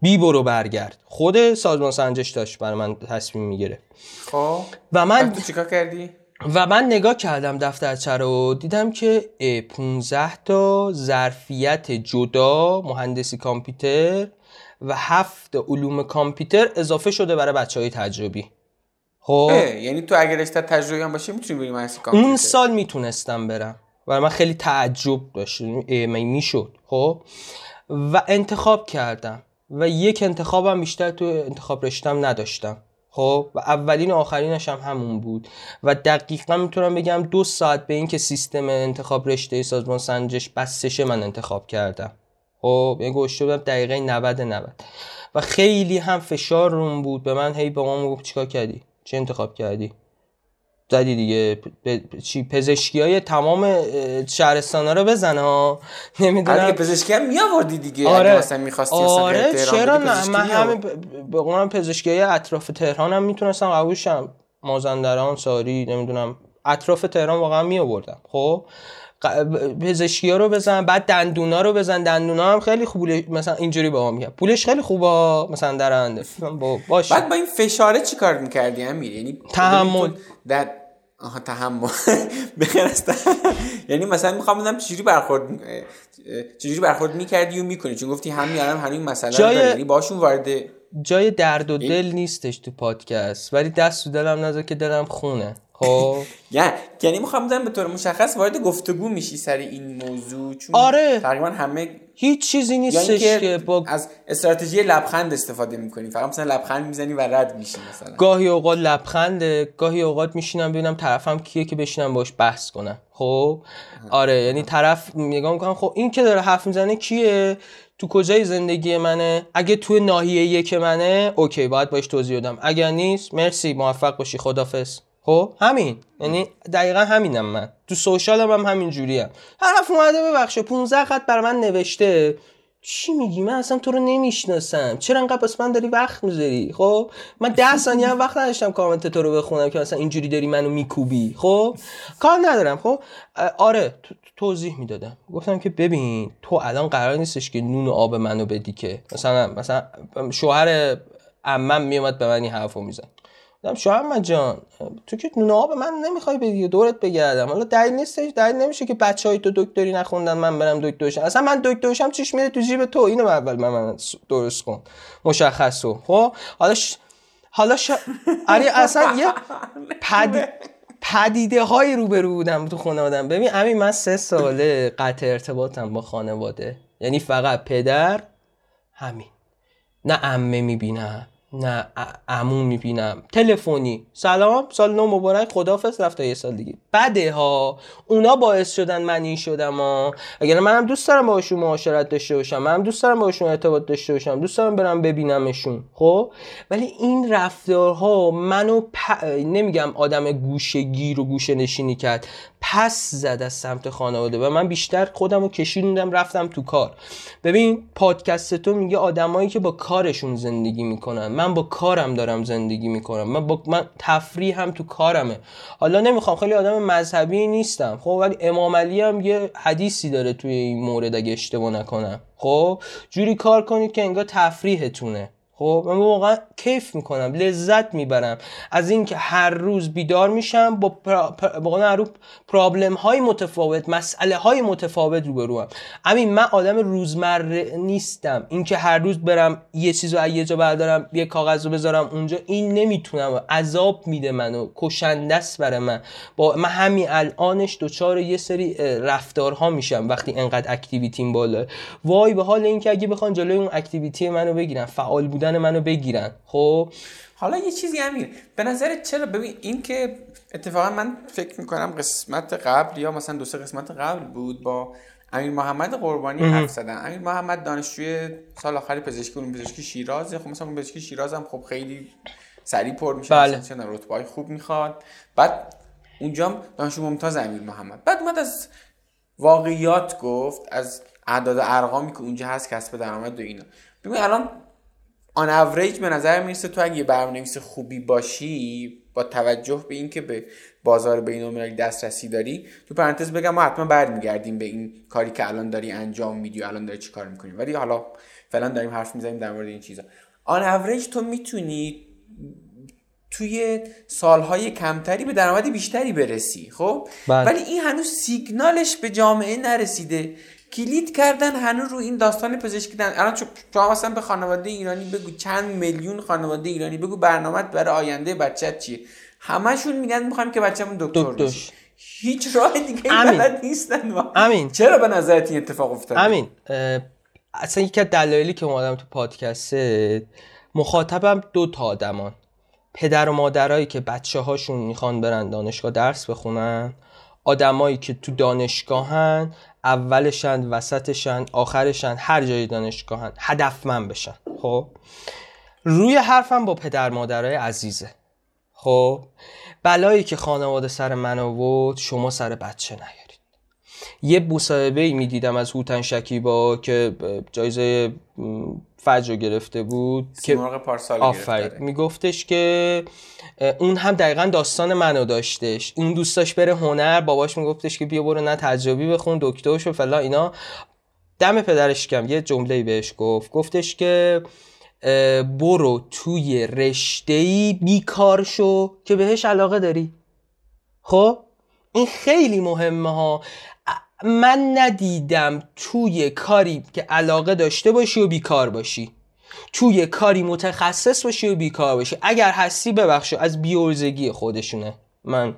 بی برو برگرد. خود سازمان سنجش داشت برای من تصمیم می‌گرفت. خب. و من تو چیکار کردی؟ و من نگاه کردم دفترچه رو دیدم که 15 تا ظرفیت جدا مهندسی کامپیوتر و هفت علوم کامپیوتر اضافه شده برای بچه های تجربی. خب؟ یعنی تو اگر رشته تجربی هم باشی می‌تونی بری مهندسی کامپیوتر. اون سال می‌تونستم برم. و من خیلی تعجب داشت. می‌شد. خب؟ و انتخاب کردم. و یک انتخابم بیشتر تو انتخاب رشتم نداشتم. خب و اولین و آخرینش هم همون بود. و دقیقا می‌تونم بگم دو ساعت به اینکه سیستم انتخاب رشته سازمان سنجش بستشه من انتخاب کردم. خب یه گوشته بودم دقیقه 90 90 و خیلی هم فشار روم بود. به من هی به ما گفت چیکار کردی؟ چه انتخاب کردی؟ زدی دیگه. پ... چی پزشکی های تمام شهرستان ها رو بزن ها. نمی‌دونم. اگه پزشکی هم میآوردی دیگه. آره. مثلا می‌خواستی آره چرا نه؟ من همه به قولم پزشکی های اطراف تهران هم می‌تونستم قبولشم. مازندران ساری نمی‌دونم. اطراف تهران واقعا می آوردم خب؟ پزشکی ها رو بزن بعد دندونا رو بزن. دندونا هم خیلی خوبه مثلا اینجوری با ما میگه پولش خیلی خوبه مثلا درنده باشه. بعد با این فشاره چی کار می‌کردی امیر؟ یعنی تحمل. در آها تحمل. بخیر است یعنی مثلا می‌خوام بدونم چجوری برخورد چجوری برخورد می‌کردی و می‌کنی؟ چون گفتی همین الان همین مسئله جای... یعنی باشون وارد جای درد و دل نیستش تو پادکست ولی دست تو دلم نذار که دلم خونه. خب. یعنی می‌خوام بدم به طور مشخص وارد گفتگو میشی سر این موضوع چون آره. تقریبا همه هیچ چیزی نیستش که با... از استراتژی لبخند استفاده می‌کنی. فقط مثلا لبخند می‌زنی و رد میشی مثلا. گاهی اوقات لبخنده گاهی اوقات میشینم ببینم طرفم کیه که بشینم باش بحث کنم. خب؟ آره یعنی طرف نگاه می‌کنم خب این که داره حرف می‌زنه کیه؟ تو کجای زندگی منه؟ اگه تو ناحیه یک منه اوکی باید باش توضیح بدم. اگر نیست مرسی موفق باشی خدافظ خب همین. یعنی دقیقا همینم من. تو سوشالم هم همین جوریم. طرف اومده ببخشه 15 خط بر من نوشته. چی میگی؟ من اصلا تو رو نمی‌شناسم. چرا انقدر پس من داری وقت می‌ذاری؟ خب من ده ثانیه هم وقت نداشتم کامنت تو رو بخونم که مثلا اینجوری داری منو میکوبی. خب کار ندارم. خب آره توضیح می‌دادم. گفتم که ببین تو الان قرار نیستش که نون و آب منو بدی که. مثلا مثلا شوهر عمم میومد به من این حرفو میزن گفتم شوهر جان تو که نون آب من نمی‌خوای بدی دورت بگردم. حالا دلیل نیستش دلیل نمیشه که بچه های تو دکتری نخوندن من برم دکترشم. اصلا من دکترشم چیش میره تو جیب تو؟ اینو اول من, من درست کن. مشخص خب؟ حالا ش... حالا ش... آره اصلا یه پد... پدیده های روبرو بودم تو خانوادم. ببین همین من سه ساله قطع ارتباطم با خانواده. یعنی فقط پدر همین. نه امه می‌بینم. نه عمو می‌بینم. تلفنی. سلام سال نو مبارک. خدافظ رفت تا یه سال دیگه. بده ها. اونا باعث شدن من این شدم ها. اگر منم دوست دارم باشون معاشرت داشته باشم منم دوست دارم باشون ارتباط داشته باشم دوست دارم برم ببینمشون. خب؟ ولی این رفتارها منو پ... نمیگم آدم گوشه گیر و گوشه نشینی کرد. پس زد از سمت خانواده و من بیشتر خودم رو کشیدوندم رفتم تو کار. ببین پادکست تو میگه آدمایی که با کارشون زندگی می‌کنن. من با کارم دارم زندگی می‌کنم. من با من تفریح هم تو کارمه. حالا نمی‌خوام خیلی آدم مذهبی نیستم. خب ولی امام علی هم یه حدیثی داره توی این مورد اگه اشتباه نکنم. خب جوری کار کنید که انگار تفریحتونه. خب من واقعا کیف می‌کنم لذت می‌برم. از اینکه هر روز بیدار میشم با پرا... پرابلم های متفاوت مسئله های متفاوت روبروم همین من آدم روزمره نیستم. اینکه هر روز برم یه چیزو از یه جا بردارم یه کاغذ رو بذارم اونجا این نمی‌تونم. عذاب میده منو کشنده است برای من. با من همین الانش دوچار یه سری رفتارها میشم وقتی انقدر اکتیویتیم بالا. وای به حال اینکه اگه بخوان جلوی اون اکتیویتی منو بگیرن فعال بودن منو بگیرن. خب؟ حالا یه چیزی امیر به نظر چرا؟ ببین این که اتفاقا من فکر می‌کنم قسمت قبل یا مثلا دو سه قسمت قبل بود با امیر محمد قربانی حرف زدن امیر محمد دانشجوی سال آخر پزشکی اون پزشکی شیرازه. خب مثلا پزشکی شیراز هم خب خیلی سریع پر میشه بله. رتبه خوب می‌خواد. بعد اونجا دانشجو ممتاز امیر محمد. بعد اومد از واقعیات گفت از اعداد ارقامی که اونجا هست کسب درآمد و اینا. ببین الان on average به نظر می‌رسه تو اگه برنامه‌نویس خوبی باشی با توجه به اینکه به بازار بین المللی دسترسی داری تو پرانتز بگم ما حتما برمیگردیم به این کاری که الان داری انجام میدی و الان داری چی کار می‌کنی. ولی حالا فعلا داریم حرف می‌زنیم در مورد این چیزا. on average تو می‌تونی توی سالهای کمتری به درآمد بیشتری برسی خب؟ بله. ولی این هنوز سیگنالش به جامعه نرسیده. کلید کردن هنوز رو این داستان پزشکی دن الان شما مثلا به خانواده ایرانی بگو چند میلیون خانواده ایرانی بگو برنامه برای آینده بچت چیه؟ همشون میگن می‌خوایم که بچه‌مون دکتر بشه. هیچ راه دیگه بلد نیستن امین. چرا به نظرت این اتفاق افتاد امین اصلا یکی از دلایلی که اومدم تو پادکست مخاطبم دو تا آدمان. پدر و مادرایی که بچه هاشون می‌خوان برن دانشگاه درس بخونن آدمایی که تو دانشگاهن اولشن وسطشن آخرشن هر جای دانشگاهن هدفمند بشن. خب؟ روی حرفم با پدر مادرای عزیزه. خب؟ بلایی که خانواده سر من آورد شما سر بچه نیارید. یه مصاحبه ای می‌دیدم از هوتن شکیبا که جایزه فجر گرفته بود که آفرین. میگفتش که اون هم دقیقا داستان منو داشتش. اون دوست داشت بره هنر باباش میگفتش که بیا برو نه تجربی بخون دکتر شو فلا اینا. دم پدرش کم یه جمله بهش گفت. گفتش که برو توی رشته ای بیکار شو که بهش علاقه داری. خب؟ این خیلی مهمه ها. من ندیدم توی کاری که علاقه داشته باشی و بیکار باشی. توی کاری متخصص باشی و بیکار باشی. اگر هستی ببخشو از بیورزگی خودشونه. من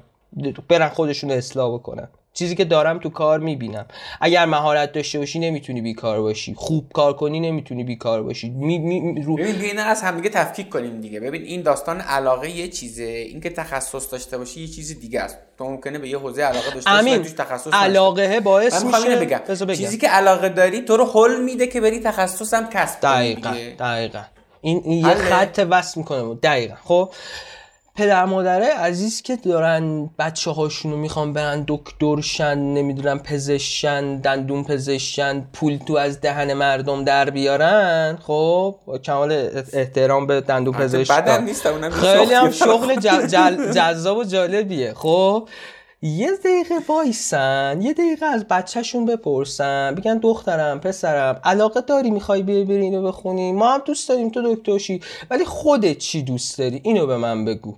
برن خودشون اصلاح بکنن چیزی که دارم تو کار می‌بینم. اگر مهارت داشته باشی نمی‌تونی بیکار باشی. خوب کار کنی نمی‌تونی بیکار باشی. می, می رو... ببین ببین از همدیگه تفکیک کنیم دیگه. ببین این داستان علاقه یه چیزه. اینکه تخصص داشته باشی یه چیز دیگه است. تو ممکنه به یه حوزه علاقه داشته باشی توش تخصص علاقه باعث میشه بگم. بگم. چیزی که علاقه داری تو رو حل میده که بری تخصص هم کسب کنی دقیقاً دقیقاً. این, این یه خط وصل می‌کنه. دقیقاً. خب؟ پدر مادره عزیز که دارن بچه هاشونو می‌خوان برن دکترشن نمی‌دونم پزشکن دندون پزشکن پول تو از دهن مردم در بیارن خب کمال احترام به دندون پزشک خیلی هم شغل جذاب و جالبیه. خب یه دقیقه وایسن یه دقیقه از بچهشون بپرسن. بگن دخترم پسرم علاقه داری می‌خوای بیای بری اینو بخونی؟ ما هم دوست داریم تو دکترشی ولی خودت چی دوست داری؟ اینو به من بگو.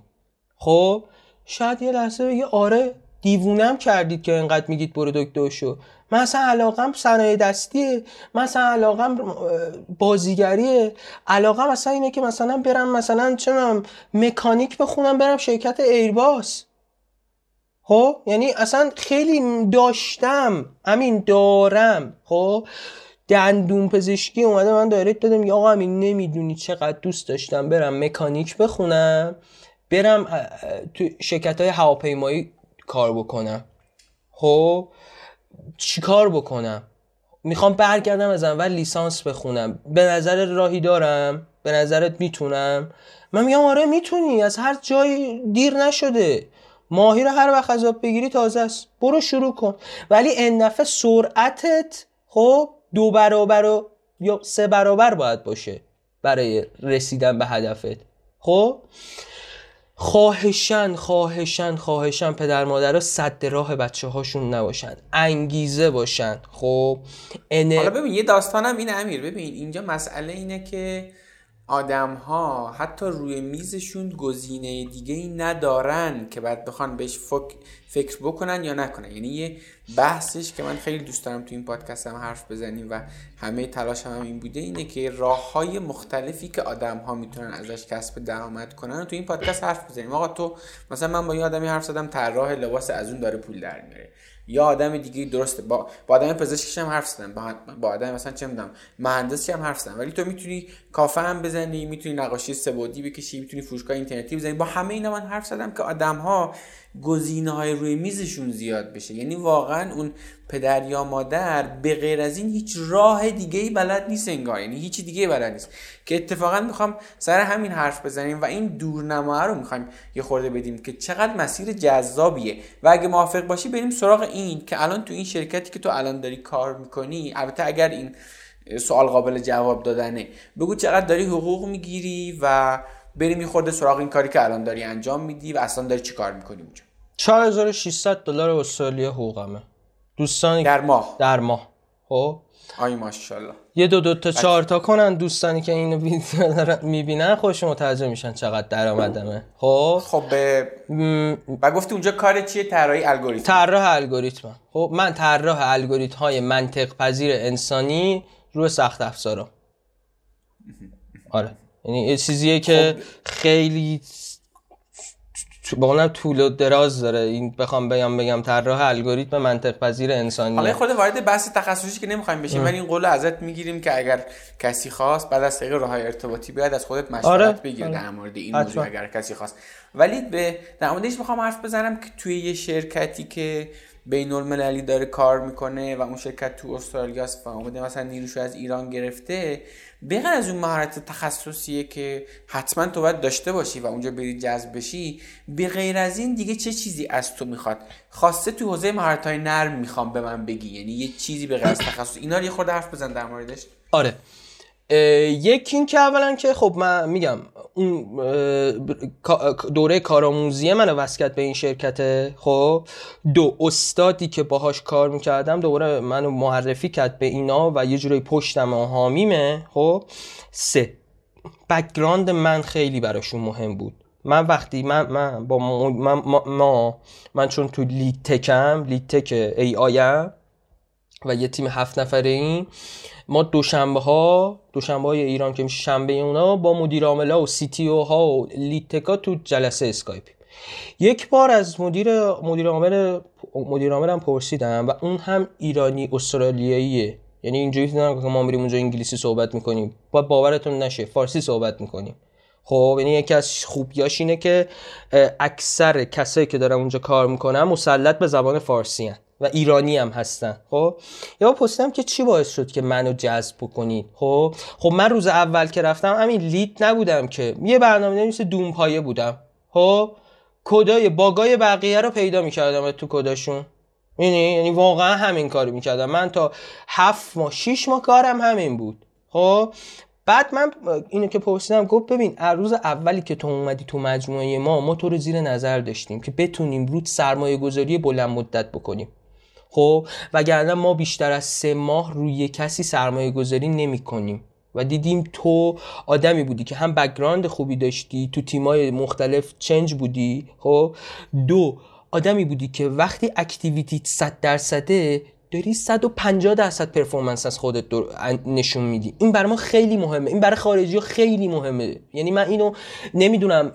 خب شاید یه لحظه بگی آره دیوونم کردید که اینقدر میگید برو دکتر شو من اصلا علاقم صنایع دستیه من اصلا علاقم بازیگریه. علاقم اصلا اینه که مثلا برم مثلا چه مکانیک بخونم برم شرکت ایرباس. خب؟ یعنی اصلا خیلی داشتم همین دارم. خب؟ دندون پزشکی اومده من دایرکت دادم یا آقا همین نمی‌دونی چقدر دوست داشتم برم مکانیک بخونم. برم تو شرکت های هواپیمایی کار بکنم. خب؟ چیکار بکنم؟ می‌خوام برگردم از اول لیسانس بخونم. به نظر راهی دارم؟ به نظرت می‌تونم؟ من میگم آره می‌تونی. از هر جای دیر نشده. ماهی رو هر وقت از بگیری تازه است. برو شروع کن. ولی این سرعتت خب دو برابر و یا سه برابر باید باشه برای رسیدن به هدفت. خب؟ خواهشن خواهشن خواهشن پدر مادر صد راه بچه هاشون نباشن. انگیزه باشن. خب حالا ببین یه داستانم این امیر. ببین اینجا مسئله اینه که آدم ها حتی روی میزشون گزینه دیگه ای ندارن که بعد بخوان بهش فکر بکنن یا نکنن. یعنی یه بحثش که من خیلی دوست دارم تو این پادکست هم حرف بزنیم و همه تلاش هم, این بوده اینه که راه های مختلفی که آدم ها می‌تونن ازش کسب درآمد کنن تو این پادکست حرف بزنیم. آقا تو مثلا من با یه آدمی حرف زدم طراح لباس از اون داره پول در میاره. یا آدم دیگه درسته با, با آدم پزشکش هم حرف زدم با, با آدم مثلا چه می‌دونم مهندسی هم حرف زدم. ولی تو می‌تونی کافه هم بزنی می‌تونی نقاشی سبودی بکشی می‌تونی فروشگاه اینترنتی بزنی. با همه اینا من حرف زدم که آدم ها گزینه های روی میزشون زیاد بشه. یعنی واقعا اون پدر یا مادر به غیر از این هیچ راه دیگه ای بلد نیست انگار. یعنی هیچ دیگه بلد نیست. که اتفاقا می‌خوام سر همین حرف بزنیم و این دورنما رو می‌خوایم یه خورده بدیم که چقدر مسیر جذابیه. و اگه موافق باشی بریم سراغ این که الان تو این شرکتی که تو الان داری کار می‌کنی البته اگر این سوال قابل جواب دادنه. بگو چقدر داری حقوق می‌گیری و بریم یه خورده سراغ این کاری که الان داری انجام میدی و اصلا داری چی کار می‌کنی اونجا؟ 4600 دلار استرالیا حقوقمه. دوستانی در ماه. در ماه. خب؟ آی ماشاءالله. یه دو دو تا چهار تا کنن دوستانی که اینو می‌بینن خوش متوجه میشن چقدر درآمدمه. خب؟ خب به و گفتی اونجا کار چیه؟ طراحی الگوریتم. طراح الگوریتم خب؟ من طراح الگوریتم های منطق پذیر انسانی روی سخت افزارا. آره. یعنی یه چیزیه که خب. خیلی به طول و دراز داره. این بخوام بگم بگم طراح الگوریتم منطق پذیر انسانی حالا خود وارد بحث تخصصی که نمی‌خوایم بشیم ولی این قول ازت می‌گیریم که اگر کسی خواست بعد از طریق راه ارتباطی بیاد از خودت مشورت آره. بگیر آره. در مورد این موضوع اگر کسی خواست. ولی به در موردش می‌خوام حرف بزنم که توی یه شرکتی که بین المللی داره کار می‌کنه و اون شرکت تو استرالیاست و اومده مثلا نیروشو از ایران گرفته بغیر از اون مهارت تخصصیه که حتما تو باید داشته باشی و اونجا بری جذب بشی به غیر از این دیگه چه چیزی از تو می‌خواد؟ خواسته تو حوزه مهارت های نرم می‌خوام به من بگی یعنی یه چیزی به غیر از تخصص. اینا رو یه خورده حرف بزن در موردش. آره. یکی این که اولا که خب من میگم اون دوره کارآموزی من وسکت به این شرکته خب؟ دو استادی که باهاش کار می‌کردم دوباره منو معرفی کرد به اینا و یه جوری پشتم و حامیمه خب؟ سه background من خیلی براشون مهم بود. من وقتی من من با من, ما من چون تو lead tech م lead tech AI م و یه تیم هفت نفره این ما دوشنبه ها دوشنبه های ایران که میشه شنبه اونا با مدیر عامل و CTO ها و lead tech ا تو جلسه اسکایپی یک بار از مدیر مدیر عامل مدیر عاملم پرسیدم و اون هم ایرانی استرالیاییه یعنی اینجوری که ما میریم اونجا انگلیسی صحبت می‌کنیم. با باورتون نشه فارسی صحبت می‌کنیم. خب یعنی یکی از خوبیاش اینه که اکثر کسایی که دارن اونجا کار می‌کنن مسلط به زبان فارسی هن. و ایرانی هم هستن خب؟ یا پرسیدم که چی باعث شد که منو جذب بکنید خب؟ خب من روز اول که رفتم همین لید نبودم که یه برنامه نویس دوم پایه بودم خب؟ کدای باگای بقیه رو پیدا می‌کردم تو کداشون. یعنی یعنی واقعا همین کارو می‌کردم. من تا هفت ماه شیش ماه کارم همین بود خب؟ بعد من اینو که پرسیدم گفت ببین روز اولی که تو اومدی تو مجموعه ما ما تو رو زیر نظر داشتیم که بتونیم رود سرمایه گذاری بلند مدت بکنیم. خب وگرنه ما بیشتر از سه ماه روی کسی سرمایه گذاری نمی کنیم و دیدیم تو آدمی بودی که هم background خوبی داشتی تو تیمای مختلف change بودی خب. دو آدمی بودی که وقتی activity 100 درصده داری 150 درصد performance از خودت نشون میدی. این برای ما خیلی مهمه. این برای خارجی ها خیلی مهمه. یعنی من اینو نمی‌دونم.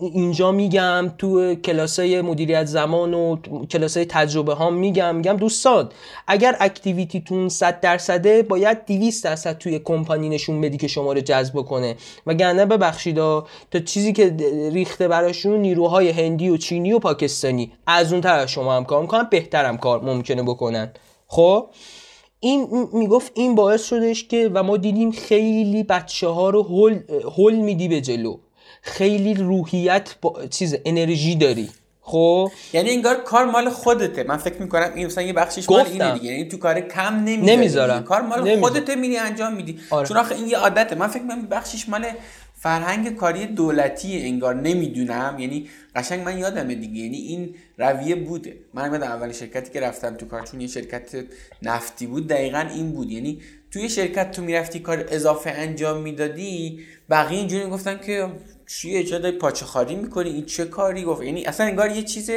اینجا میگم تو کلاسای مدیریت زمان و کلاسای تجربه ها میگم. میگم دوستان اگر اکتیویتیتون 100 درصده باید 200 درصد توی کمپانی نشون بدی که شما رو جذب کنه. و گرنه ببخشید تا چیزی که ریخته براشون نیروهای هندی و چینی و پاکستانی. از اون طرف شما هم کار می‌کنن بهترم کار ممکنه بکنن. خب این می‌گفت این باعث شدش که و ما دیدیم خیلی بچه ها رو هل, هل میدی به جلو. خیلی روحیت با چیز انرژی داری. خب؟ یعنی انگار کار مال خودته. من فکر می‌کنم این مثلا یه بخشش مال اینه دیگه. یعنی تو کار کم نمی‌ذارم. کار مال خودته میری انجام میدی. آره. چون آخه این یه عادته. من فکر می‌کنم بخشش مال فرهنگ کاری دولتی انگار نمی‌دونم. یعنی قشنگ من یادمه دیگه. یعنی این رویه بوده. من یادم اول شرکتی که رفتم تو کار چون یه شرکت نفتی بود دقیقا این بود. یعنی توی شرکت تو می‌رفتی کار اضافه انجام می‌دادی بقیه اینجوری می‌گفتن که چیه چه داری پاچه خاری می‌کنی؟ این چه کاری؟ گفت یعنی اصلا انگار یه چیز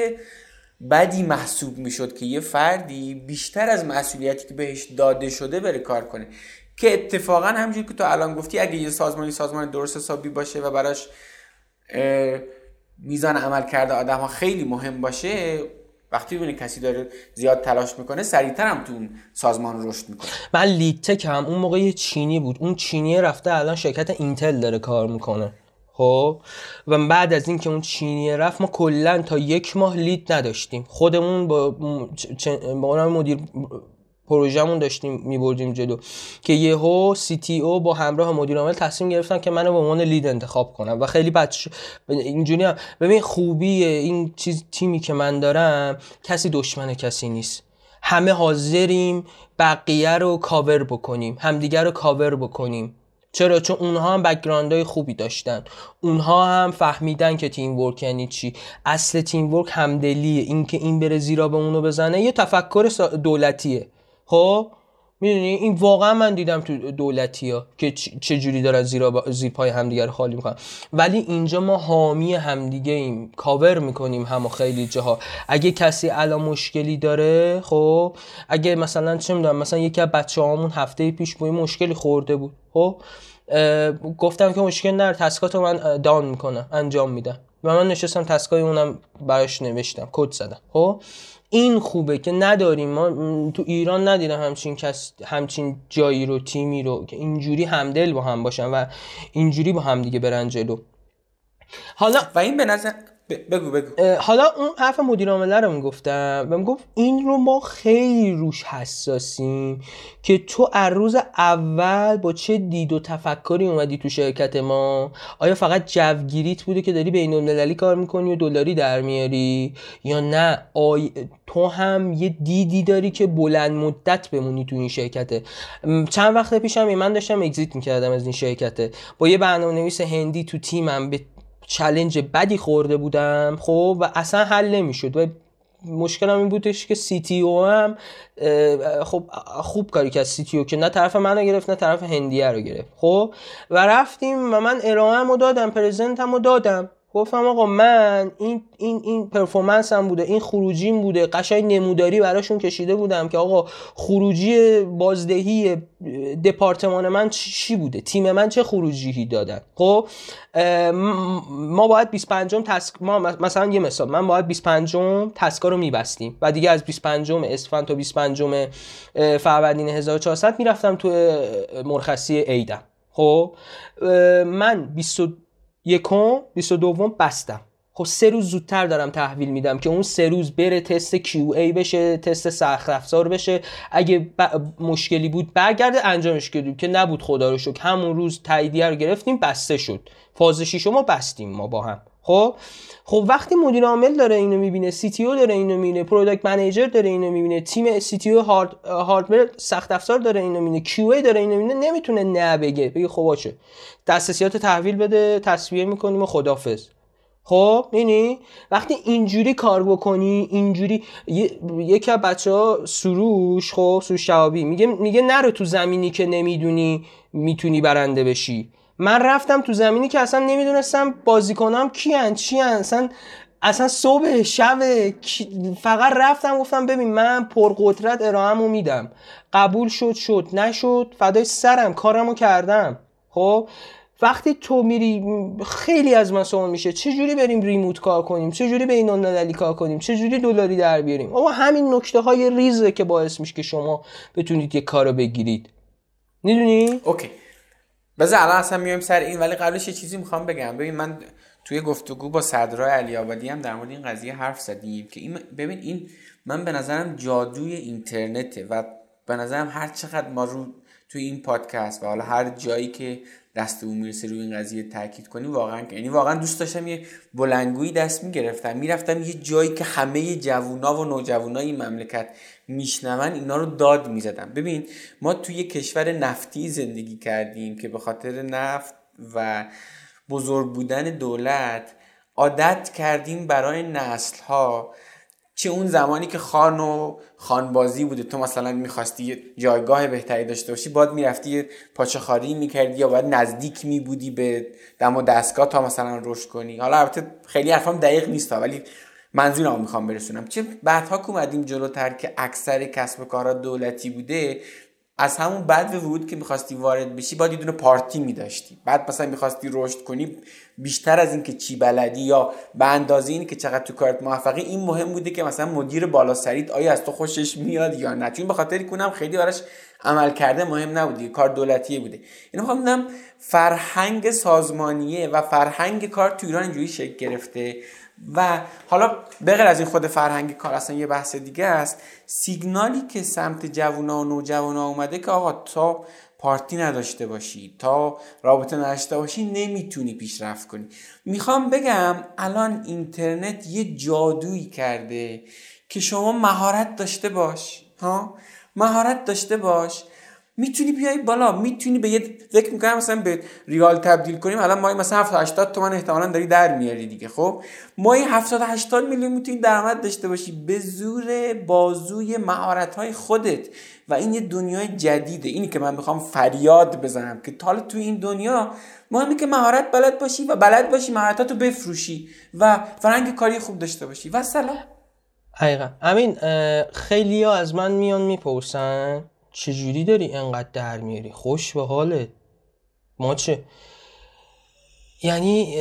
بدی محسوب می‌شد که یه فردی بیشتر از مسئولیتی که بهش داده شده بره کار کنه. که اتفاقا همونجوری که تو الان گفتی اگه یه سازمانی سازمان درست حسابی باشه و براش میزان عمل کرده آدم ها خیلی مهم باشه وقتی ببینی کسی داره زیاد تلاش می‌کنه سریعتر هم تو اون سازمان رشد می‌کنه. من لیتک هم اون موقع یه چینی بود. اون چینی رفته الان شرکت اینتل داره کار می‌کنه. خب؟ و بعد از اینکه اون چینی رفت ما کلا تا یک ماه لید نداشتیم. خودمون با با مدیر پروژهمون داشتیم میبردیم جلو. که یهو سی تی او با همراه مدیر عامل تصمیم گرفتن که منو به عنوان لید انتخاب کنم و خیلی بد اینجوری هم. ببین خوبی این چیز تیمی که من دارم کسی دشمن کسی نیست. همه حاضریم بقیه رو کاور بکنیم. همدیگر رو کاور بکنیم. چرا؟ چون اونها هم background های خوبی داشتن. اونها هم فهمیدن که teamwork یعنی چی. اصل teamwork همدلیه. اینکه این بره زیرآب اونو بزنه یه تفکر دولتیه. خب؟ می‌دونی؟ این واقعا من دیدم تو دولتی ها که چه جوری دارن زیر, با... زیر پای همدیگه رو خالی می‌کنن. ولی اینجا ما حامی همدیگه ایم. کاور می‌کنیم همه خیلی جاها. اگه کسی الان مشکلی داره خب؟ اگه مثلا چه می‌دونم مثلا یکی از بچه هامون هفته پیش با مشکلی خورده بود خب؟ گفتم که مشکل نر تسکات رو من دان می‌کنم انجام میدم. و من نشستم تسکای اونم براش نوشتم کد زدم خب؟ این خوبه که نداریم. ما تو ایران ندیدم همچین کس همچین جایی رو تیمی رو که اینجوری همدل با هم باشن و اینجوری با هم دیگه برن جلو. حالا و این به نظر بگو بگو. حالا اون حرف مدیر عامله رو می‌گفتم و گفت این رو ما خیلی روش حساسیم که تو از روز اول با چه دید و تفکری اومدی تو شرکت ما؟ آیا فقط جوگیریت بوده که داری بین المللی کار می‌کنی و دلاری در میاری؟ یا نه آی... تو هم یه دیدی داری که بلند مدت بمونی تو این شرکته؟ چند وقت پیشم من داشتم اگزیت می‌کردم از این شرکته. با یه برنامه نویس هندی تو تیمم یه challenge بدی خورده بودم خب و اصلا حل نمی‌شد. و مشکلم این بودش که CTO هم خب خوب کاری کرد CTO که نه طرف منو گرفت نه طرف هندیه رو گرفت خب. و رفتیم و من ارائه رو دادم present م رو دادم. گفتم آقا من این این این performance م بوده این خروجیم بوده قشنگ نموداری براشون کشیده بودم که آقا خروجی بازدهی دپارتمان من چی بوده؟ تیم من چه خروجی دادن؟ خب ما باید 25 تسک ما مثلا یه مثال من باید 25 تسکا رو میبستیم و دیگه از 25 اسفند تا 25 فروردین 1400 می‌رفتم تو مرخصی عیدم خب من 21 22 بستم. خب سه روز زودتر دارم تحویل میدم که اون سه روز بره تست QA بشه تست سخت افزار بشه. اگه مشکلی بود برگرده انجامش کردیم که نبود خدا رو شکر. همون روز تاییدیه رو گرفتیم بسته شد. فازش رو بستیم ما با هم. خب؟ خب وقتی مدیر عامل داره اینو می‌بینه CTO داره اینو می‌بینه product manager داره اینو می‌بینه تیم CTO هارد hardware سخت افزار داره اینو می‌بینه QA داره اینو می‌بینه نمی‌تونه نه بگه بگه خب باشه. دسترسیات تحویل بده تسویه می‌کنیم و خدافظ خب؟ یعنی وقتی اینجوری کار بکنی اینجوری یکی از بچه سروش خب؟ سروش شوابی میگه میگه نرو تو زمینی که نمی‌دونی می‌تونی برنده بشی. من رفتم تو زمینی که اصلا نمی‌دونستم بازیکنام کیان چی اصلا اصلا صبح شب فقط رفتم گفتم ببین من پرقدرت ارائهمو میدم. قبول شد شد. نشد فدای سرم کارمو کردم. خب؟ وقتی تو میری خیلی از من سوال میشه چه جوری بریم ریموت کار کنیم؟ چه جوری بین المللی کار کنیم؟ چه جوری دلاری در بیاریم؟ اما همین نکته های ریزه که باعث میشه که شما بتونید یه کارو بگیرید. می‌دونی؟ اوکی. بذار الان اصلا میایم سر این ولی قبلش یه چیزی می‌خوام بگم. ببین من توی گفتگو با صدرای علی آبادی هم در مورد این قضیه حرف زدیم که این ببین این من به نظرم جادوی اینترنته و به نظرم هر چقدر ما رو توی این پادکست و حالا هر جایی که دستمون می‌رسه روی این قضیه تاکید کنیم واقعا یعنی واقعا دوست داشتم یه بلنگویی دست می‌گرفتم. می‌رفتم یه جایی که همه جوونا و نوجوانای مملکت میشنون اینا رو داد می‌زدم ببین ما توی کشور نفتی زندگی کردیم که به خاطر نفت و بزرگ بودن دولت عادت کردیم برای نسل ها چه اون زمانی که خان و خانبازی بوده تو مثلا می‌خواستی جایگاه بهتری داشته باشی باید می‌رفتی پاچه خاری می‌کردی یا باید نزدیک میبودی به دم و دستگاه تا مثلا رشد کنی. حالا البته خیلی حرفام دقیق نیست ولی منظورم می‌خوام برسونم. چه بعدها که اومدیم جلوتر که اکثر کسب کارها دولتی بوده از همون بعد ورود که می‌خواستی وارد بشی باید یه دونه پارتی میداشتی. بعد مثلا می‌خواستی رشد کنی بیشتر از اینکه چی بلدی یا به اندازه این که چقدر تو کارت موفقی این مهم بوده که مثلا مدیر بالا سریت آیا از تو خوشش میاد یا نه. چون به خاطر کنم خیلی براش عمل کرده مهم نبودی کار دولتیه بوده. اینو می‌خوام فرهنگ سازمانیه و فرهنگ کار تو ایران اینجوری شکل گرفته؟ و حالا بغیر از این خود فرهنگ کار اصلا یه بحث دیگه است. سیگنالی که سمت جوونا و نوجوانا اومده که آقا تا پارتی نداشته باشی تا رابطه نداشته باشی نمی‌تونی پیشرفت کنی. می‌خوام بگم الان اینترنت یه جادویی کرده که شما مهارت داشته باش ها؟ مهارت داشته باش می‌تونی بیای بالا می‌تونی به یه فکر می‌کنم مثلا به ریال تبدیل کنیم. الان ما مثلا 70 80 تومن احتمالا داری در میاری دیگه خب؟ ما این 70 80 میلیون می‌تونی درآمد داشته باشی به زور بازوی مهارت های خودت و این یه دنیای جدیده. اینی که من می‌خوام فریاد بزنم که حالا تو این دنیا مهمه که مهارت بلد باشی و بلد باشی مهارتاتو بفروشی و فرنگ کاری خوب داشته باشی. و سلام. حقیقا. امین خیلی ها از من میان می‌پرسن چجوری داری انقدر در میاری؟ خوش به حالت. ما چه؟ یعنی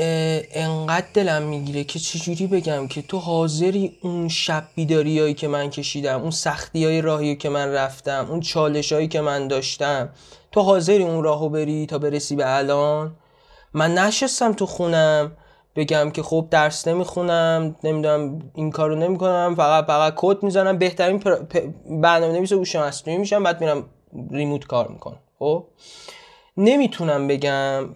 انقدر دلم می‌گیره که چجوری بگم که تو حاضری اون شب بیداریایی که من کشیدم اون سختی های راهی که من رفتم اون چالش هایی که من داشتم تو حاضری اون راهو بری تا برسی به الان؟ من نشستم تو خونم بگم که خب درس نمی‌خونم نمی‌دونم این کارو نمی‌کنم فقط فقط کد می‌زنم. بهترین برنامه نویس هوش مصنوعی میشم بعد میرم ریموت کار می‌کنم. خب؟ نمی‌تونم بگم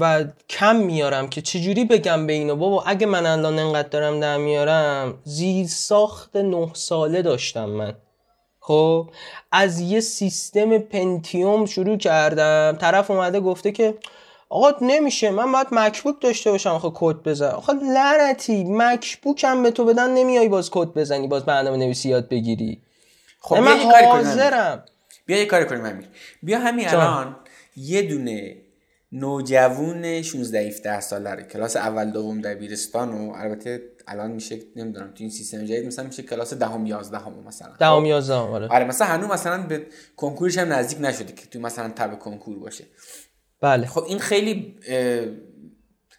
و کم میارم که چجوری بگم به اینو بابا اگه من الان انقدر دارم در میارم زیر ساخت نه ساله داشتم من. خب؟ از یه سیستم پنتیوم شروع کردم. طرف اومده گفته که آقا نمیشه من باید مکبوک داشته باشم آخه کد بزن. آخه لعنتی مکبوک هم به تو بدن نمیای باز کد بزنی باز برنامه نویسی یاد بگیری. خب من حاضرم. بیا یه کاری کنیم امیر. بیا همین الان یه دونه نوجوون 16 17 ساله رو کلاس اول دوم دبیرستان و البته الان میشه نمی‌دونم تو این سیستم جدید مثلا میشه کلاس دهم 11 هم مثلا. دهم 11 آره. آره مثلا هنوز مثلا به کنکورش هم نزدیک نشده که تو مثلا تب کنکور باشه. بله. خب این خیلی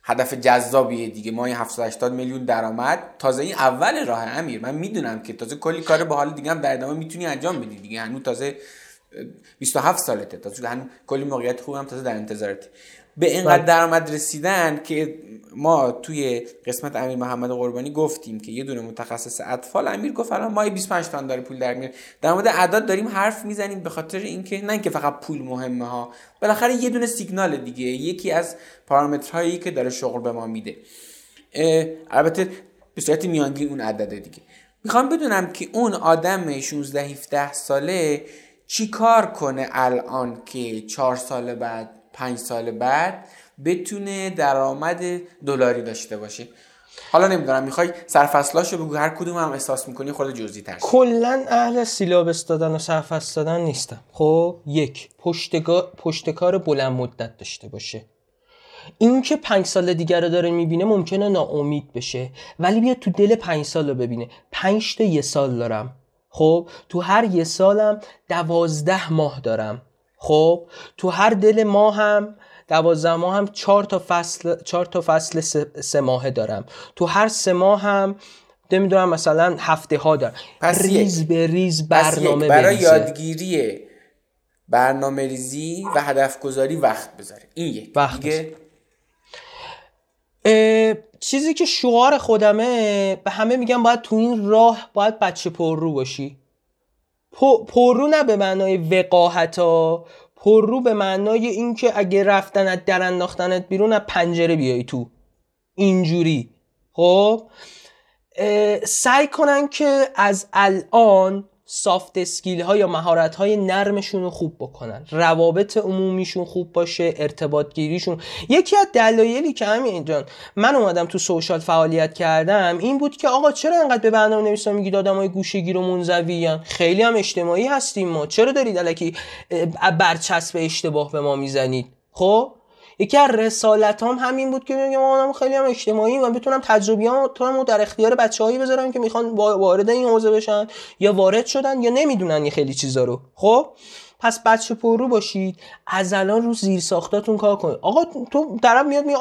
هدف جذابیه دیگه. ما 780 میلیون درآمد تازه این اول راه امیر. من می‌دونم که تازه کلی کار با حال دیگه هم در ادامه می‌تونی انجام بدی دیگه. هنوز تازه 27 سالته. تازه هنوز کلی موقعیت خوب هم تازه در انتظارته. به اینقدر بله. درآمد رسیدن که ما توی قسمت امیر محمد قربانی گفتیم که یه دونه متخصص اطفال امیر گفت الان ما 25 تومن داره پول در میاره. در مورد اعداد داریم حرف می‌زنیم به خاطر اینکه نه اینکه فقط پول مهمه ها بالاخره یه دونه سیگنال دیگه یکی از پارامترهایی که داره شغل به ما میده. البته به صورت میانگین اون عدده دیگه. می‌خوام بدونم که اون آدم 16 17 ساله چی کار کنه الان که 4 سال بعد 5 سال بعد بتونه درآمد دلاری داشته باشه. حالا نمی‌دونم می‌خوای سرفصلاشو بگو هر کدوم هم احساس می‌کنی خود جزئی تر کلا اهل سیلابس دادن و سرفصل دادن نیستم. خب یک پشتکار بلند مدت داشته باشه. این که پنج سال دیگر رو داره می‌بینه ممکنه ناامید بشه ولی بیا تو دل پنج سال رو ببینه. پنج تا یه سال دارم. خب تو هر یه سالم دوازده ماه دارم. خب تو هر دل ماه هم دوازده ماه هم چهار تا فصل چهار تا فصل سه, ماهه دارم. تو هر سه ماه هم نمی‌دونم مثلا هفته ها دارم. پس ریز به ریز برنامه برای یادگیری برنامه ریزی و هدف گذاری وقت بذاره. این یک. وقت دیگه؟ چیزی که شعار خودمه به همه میگم باید تو این راه باید بچه پر رو باشی. پررو نه به معنای وقاحت ها پررو به معنای اینکه اگه رفتنت در انداختنت بیرون از پنجره بیای تو. اینجوری. خب؟ سعی کنن که از الان سافت اسکیل ها یا مهارت های نرمشون رو خوب بکنن. روابط عمومیشون خوب باشه ارتباط گیریشون یکی از دلایلی که همین جان من اومدم تو سوشال فعالیت کردم این بود که آقا چرا انقدر به برنامه نویسا میگید آدمای گوشه‌گیر و منزویان؟ خیلی هم اجتماعی هستیم ما. چرا دارید الکی برچسب اشتباه به ما می‌زنید؟ خب؟ یکی از رسالت هم همین بود که میگم آدم خیلی هم اجتماعی و بتونم تجربیاتمو در اختیار بچه‌هایی بذارم که می‌خوان وارد این حوزه بشن یا وارد شدن یا نمی‌دونن یه خیلی چیزا رو. خب؟ پس بچه پررو باشید. از الان رو زیر ساختاتون کار کنید. آقا تو طرف میاد می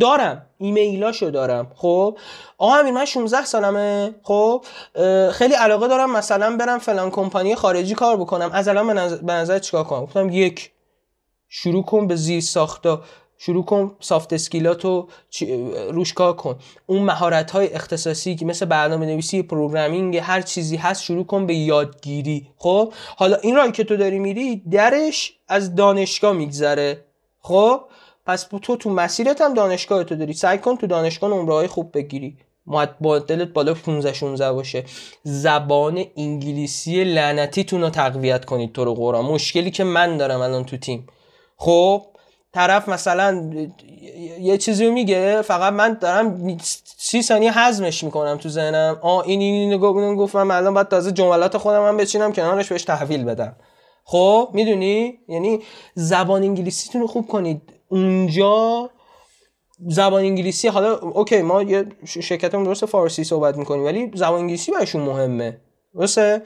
دارم. ایمیلاشو دارم. خب؟ آقا همین من 16 سالمه. خب؟ خیلی علاقه دارم مثلا برم فلان کمپانی خارجی کار بکنم. از الان به نظر چیکار کنم؟ گفتم یک. شروع کن به زیر ساختا شروع کن soft skill اتو روش کار کن. اون مهارت های اختصاصی که مثل برنامه نویسی programming هر چیزی هست شروع کن به یادگیری. خب؟ حالا این راه که تو داری میری درش از دانشگاه میگذره. خب؟ پس تو تو مسیرت هم دانشگاه تو داری. سعی کن تو دانشگاه نمره های خوب بگیری. با دلت بالا 15 16 باشه. زبان انگلیسی لعنتیتون رو تقویت کنید تو رو قرآن. مشکلی که من دارم الان تو تیم. خب طرف مثلا یه چیزی رو میگه فقط من دارم سی ثانیه هضمش می‌کنم تو ذهنم. آ این این اینو گفت من الان باید تازه جملات خودم هم بچینم کنارش بهش تحویل بدم. خب می‌دونی؟ یعنی زبان انگلیسیتون رو خوب کنید. اونجا زبان انگلیسی حالا اوکی ما یه شرکتمون درست فارسی صحبت می‌کنیم ولی زبان انگلیسی برشون مهمه. درسته؟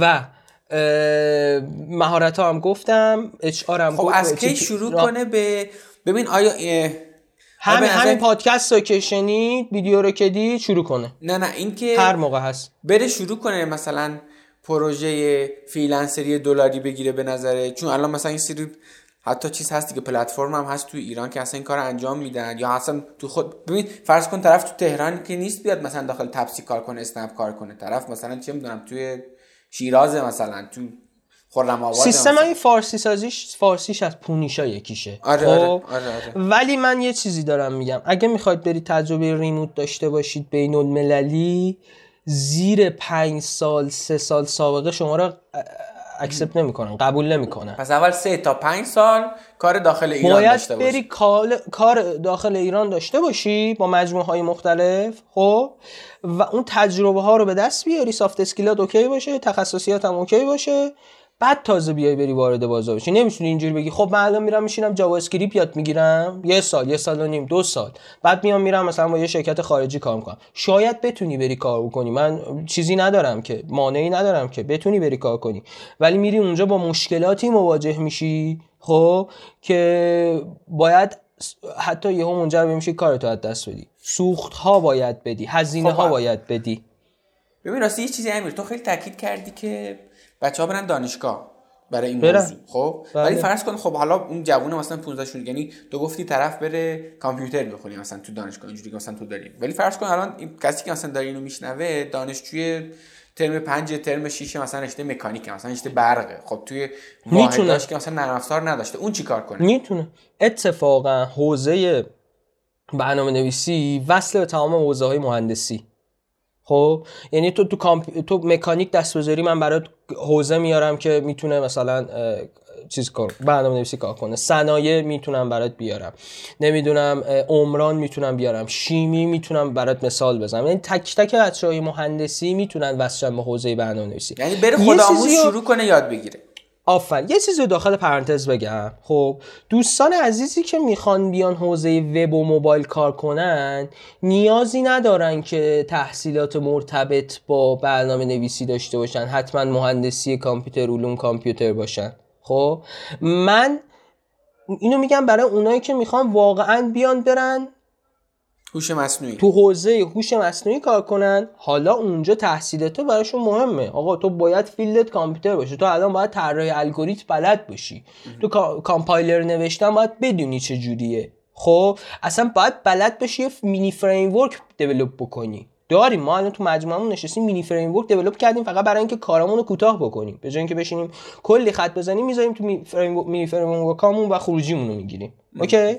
و مهارت ها هم گفتم اچ آر هم خب از کی شروع کنه به ببین آیا همین همین پادکست رو که شنید ویدیو رو که دید شروع کنه. نه نه این که هر موقع هست. بره شروع کنه مثلا پروژه freelancer ی دلاری بگیره به نظرت چون الان مثلا این سری حتی چیز هستی که پلتفرم هم هست تو ایران که اصلا این کار انجام میدن. یا اصلا تو خود ببین فرض کن طرف تو تهران که نیست بیاد مثلا داخل تپسی کار کنه اسنپ کار کنه. طرف مثلا چه می‌دونم توی شیراز مثلا تو خرم آباد سیستم این فارسی سازیش فارسیش از پونیشا یکیشه. آره, آره, خب؟ آره, آره, ولی من یه چیزی دارم میگم. اگه می‌خواید برید تجربه remote داشته باشید بین المللی زیر پنج سال سه سال سابقه شما را accept نمی‌کنن قبول نمی‌کنن. پس اول سه تا پنج سال کار داخل ایران باید داشته باشی. بری کار داخل ایران داشته باشی با مجموعه های مختلف خب؟ و اون تجربه ها رو به دست بیاری soft skill ات اوکی باشه تخصصیات هم اوکی باشه. بعد تازه بیای بری وارد بازار بشی. نمی‌تونی اینجوری بگی خب من الان میرم میشینم JavaScript یاد می‌گیرم. یه سال یه سال و نیم دو سال. بعد میام میرم مثلا با یه شرکت خارجی کار می‌کنم. شاید بتونی بری کار بکنی من چیزی ندارم که مانعی ندارم که بتونی بری کار کنی. ولی میری اونجا با مشکلاتی مواجه میشی خب که باید حتی یهو منجر به میشه کارتو از دست بدی. سوخت ها باید بدی. هزینه خب، ها باید بدی. ببین راستی یه چیزی امیر تو خیلی تاکید کردی که بچه ها برن دانشگاه برای این برن. موضوع. خب؟ بله. ولی فرض کن خب حالا اون جوون مثلا 15 16 یعنی تو گفتی طرف بره کامپیوتر بخونی مثلا تو دانشگاه اینجوری که مثلا تو داری. ولی فرض کن الان این کسی که مثلا داره اینو میشنوه دانشجوی ترم 5 ترم 6 مثلا رشته مکانیک مثلا رشته برقه خب توی. واحداش که مثلا نرم افزار نداشته. اون چیکار کنه؟ می‌تونه. اتفاقا حوزه برنامه نویسی وصل به تمام حوزه های مهندسی. خب یعنی تو تو, کامپ... تو مکانیک دست بذاری من برات حوزه میارم که می‌تونه مثلا چیز کن برنامه نویسی کار کنه. صنایع می‌تونم برات بیارم. نمی‌دونم عمران می‌تونم بیارم. شیمی می‌تونم برات مثال بزنم. یعنی تک تک بچه های مهندسی می‌تونن وصل به حوزه برنامه نویسی یعنی بره خودآموز شروع کنه یاد بگیره. آفرین. یه چیزی داخل پرانتز بگم. خب دوستان عزیزی که می‌خوان بیان حوزه وب و موبایل کار کنن نیازی ندارن که تحصیلات مرتبط با برنامه نویسی داشته باشن. حتما مهندسی کامپیوتر علوم کامپیوتر باشن. خب من اینو میگم برای اونایی که می‌خوان واقعا بیان برن هوش مصنوعی. تو حوزه هوش مصنوعی کار کنن حالا اونجا تحصیلات تو براشون مهمه. آقا تو باید فیلدت کامپیوتر باشه. تو الان باید طراحی الگوریتم بلد باشی. تو کا- کامپایلر نوشتن باید بدونی چه جوریه. خب اصلا باید بلد باشی یه mini framework develop بکنی. داریم ما الان تو مجموعمون نشستیم mini framework develop کردیم فقط برای اینکه کارامون رو کوتاه بکنیم. به جای اینکه بشینیم کلی خط بزنیم می‌ذاریم تو mini framework امون و خروجیمون رو می‌گیریم اوکی؟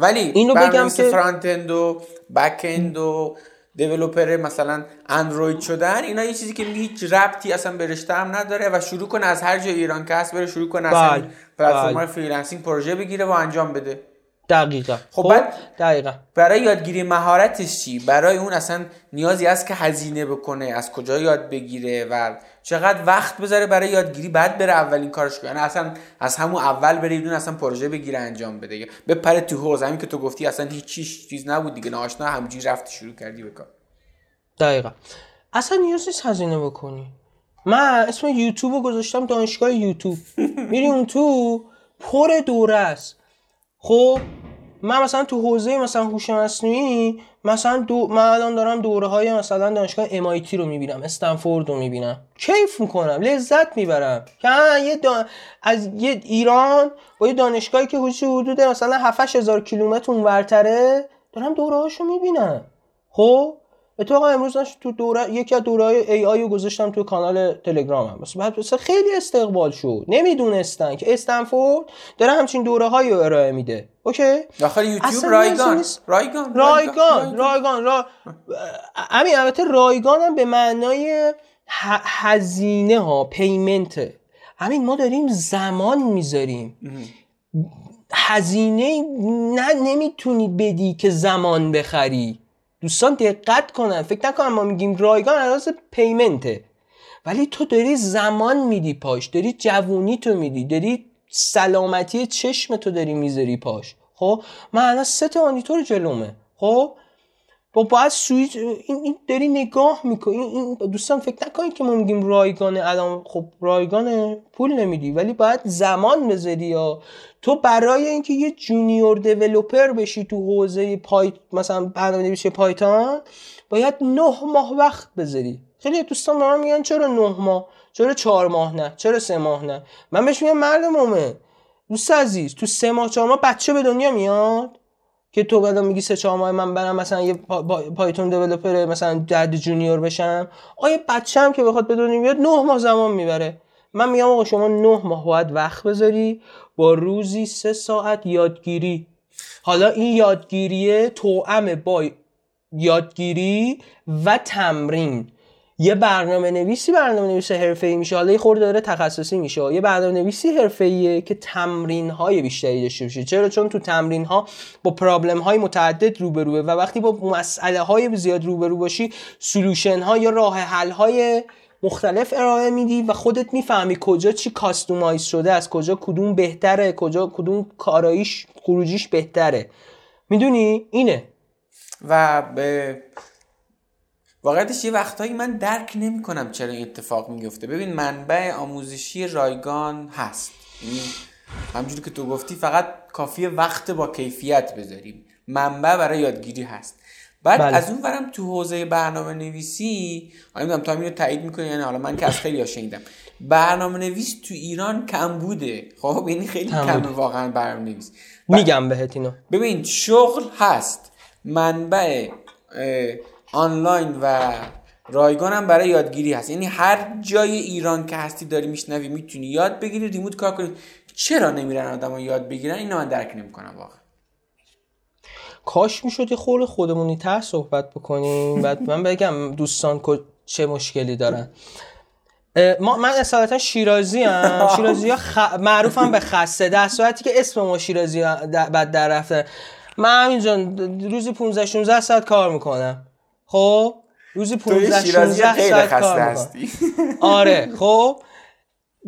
ولی اینو بگم که- front-end و back-end و developer مثلا اندروید شدن اینا یه چیزی که هیچ ربطی اصلا به رشته هم نداره و شروع کنه از هر جای ایران که هست بره شروع کنه بله، اصلا پلتفرم بله. freelancing پروژه بگیره و انجام بده. دقیقا. خب بعد- دقیقا. برای یادگیری مهارتش چی؟ برای اون اصلا نیازی هست که هزینه بکنه از کجا یاد بگیره و چقدر وقت بذاره برای یادگیری بعد بره اولین کارش کنه. یعنی اصلا از همون اول بره یه دونه اصلا پروژه بگیره انجام بده. بپره تو حوزه همین که تو گفتی اصلا هیچ چیز نبود دیگه. ناآشنا همینجوری رفتی شروع کردی به کار. دقیقا. اصلا نیاز نیست هزینه بکنی. من اسم یوتیوب رو گذاشتم دانشگاه یوتیوب. میری اون تو پر دوره است. خب من مثلا تو حوزه مثلا هوش مصنوعی مثلا دو من الان دارم دوره های مثلا دانشگاه MIT رو می‌بینم استنفورد رو می‌بینم. کیف می‌کنم لذت می‌برم. که یه دا... از یه ایران با یه دانشگاهی که حدود مثلا 7 هزار کیلومتر اونورتره دارم دوره هاشو می‌بینم. خب؟ اتفاقا امروز داشت تو دوره یکی از دوره ای آی رو گذاشتم تو کانال تلگرامم بس بعد بس خیلی استقبال شد. نمی‌دونستن که استنفورد داره همچین دوره هایی رو ارائه میده. اوکی؟ داخل یوتیوب رایگان. رایگان رایگان رایگان. را همین البته رایگان هم به معنای هزینه ها پیمنته همین ما داریم زمان می‌ذاریم. هزینه نه نمی‌تونی بدی که زمان بخری. دوستان دقت کنن. فکر نکنم ما میگیم رایگان از پیمنته ولی تو داری زمان میدی پاش. داری جوونی تو میدی. داری سلامتی چشم تو داری می‌ذاری پاش. خب؟ من الان سه تا مانیتور جلومه. خب؟ با باید سویچ این, داری نگاه می‌کنی این, دوستان فکر نکنید که ما میگیم رایگانه الان خب رایگانه پول نمیدی ولی باید زمان بذاری یا تو برای اینکه یه junior developer بشی تو حوزه پای- مثلا برنامه نویسی Python باید نه ماه وقت بذاری. خیلی دوستان به میگن چرا نه ماه؟ چرا چهار ماه نه؟ چرا سه ماه نه؟ من بهش میگم مرد مومن دوست عزیز تو سه ماه چهار ماه بچه به دنیا میاد؟ که تو بعدا میگی سه چهار ماه من برم مثلا یه پا- پا- Python developer مثلا درد junior بشم. آیا بچه هم که بخواد به دنیا بیاد نه ماه زمان می‌بره؟ من میگم آقا شما نه ماه باید وقت بذاری با روزی سه ساعت یادگیری. حالا این یادگیریه توأم با یادگیری و تمرین. یه برنامه نویسی برنامه نویس حرفه‌ای میشه حالا یه خورده داره تخصصی میشه. یه برنامه نویسی حرفه‌ایه که تمرین های بیشتری داشته باشه. چرا؟ چون تو تمرین ها با پرابلم های متعدد روبروه و وقتی با مسئله های زیاد روبرو باشی سلوشن ها یا راه حل های مختلف ارائه میدی و خودت می‌فهمی کجا چی کاستومایز شده از کجا کدوم بهتره کجا کدوم کاراییش خروجیش بهتره. می‌دونی؟ اینه. و به واقعیتش یه وقتهایی من درک نمی کنم چرا این اتفاق میفته ببین منبع آموزشی رایگان هست. یعنی همجوری که تو گفتی فقط کافی وقت با کیفیت بذاریم. منبع برای یادگیری هست. بعد بله. از اون ورم تو حوزه برنامه نویسی نمی‌دونم تا اینو تایید می‌کنی یعنی حالا من که از خیلی شنیدم. برنامه نویس تو ایران کم بوده. خب یعنی خیلی کم واقعا برنامه نویس میگم بهت اینو. ببین شغل هست. منبع آنلاین و رایگان هم برای یادگیری هست. یعنی هر جای ایران که هستی داری میشنوی می‌تونی یاد بگیری ریموت کار کنی. چرا نمیرن آدم یاد بگیرن؟ اینو من درک نمی‌کنم واقعا. کاش می‌شد یه خور خودمونی تر صحبت بکنیم. بعد من بگم دوستان چه مشکلی دارن. ما من اصالتا شیرازی هم شیرازی ها خ... معروفم به خسته. در صورتی که اسم ما شیرازی بعد در رفته. من همینجا روزی 15 16 ساعت کار می‌کنم. خب روزی 15 16 ساعت کار می‌کنم آره خب.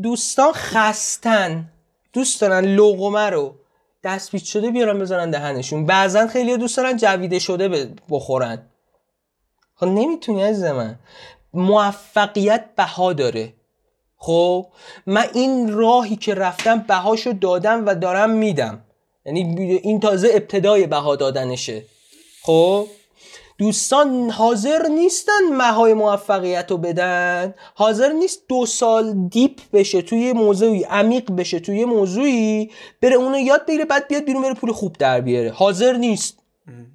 دوستان خستن. دوست دارن لغمه رو دست شده بیارن بزنن دهنشون. بعضا خیلی دوست دارن جویده شده بخورن. خب نمی‌تونی از من موفقیت بها داره. خب من این راهی که رفتم بهاشو دادم و دارم میدم. یعنی این تازه ابتدای بها دادنشه. خب؟ دوستان حاضر نیستن مهای موفقیت رو بدن؟ حاضر نیست دو سال دیپ بشه توی موضوعی عمیق بشه توی موضوعی بره اونو یاد بگیره بعد بیاد بیرون بره پول خوب در بیاره. حاضر نیست.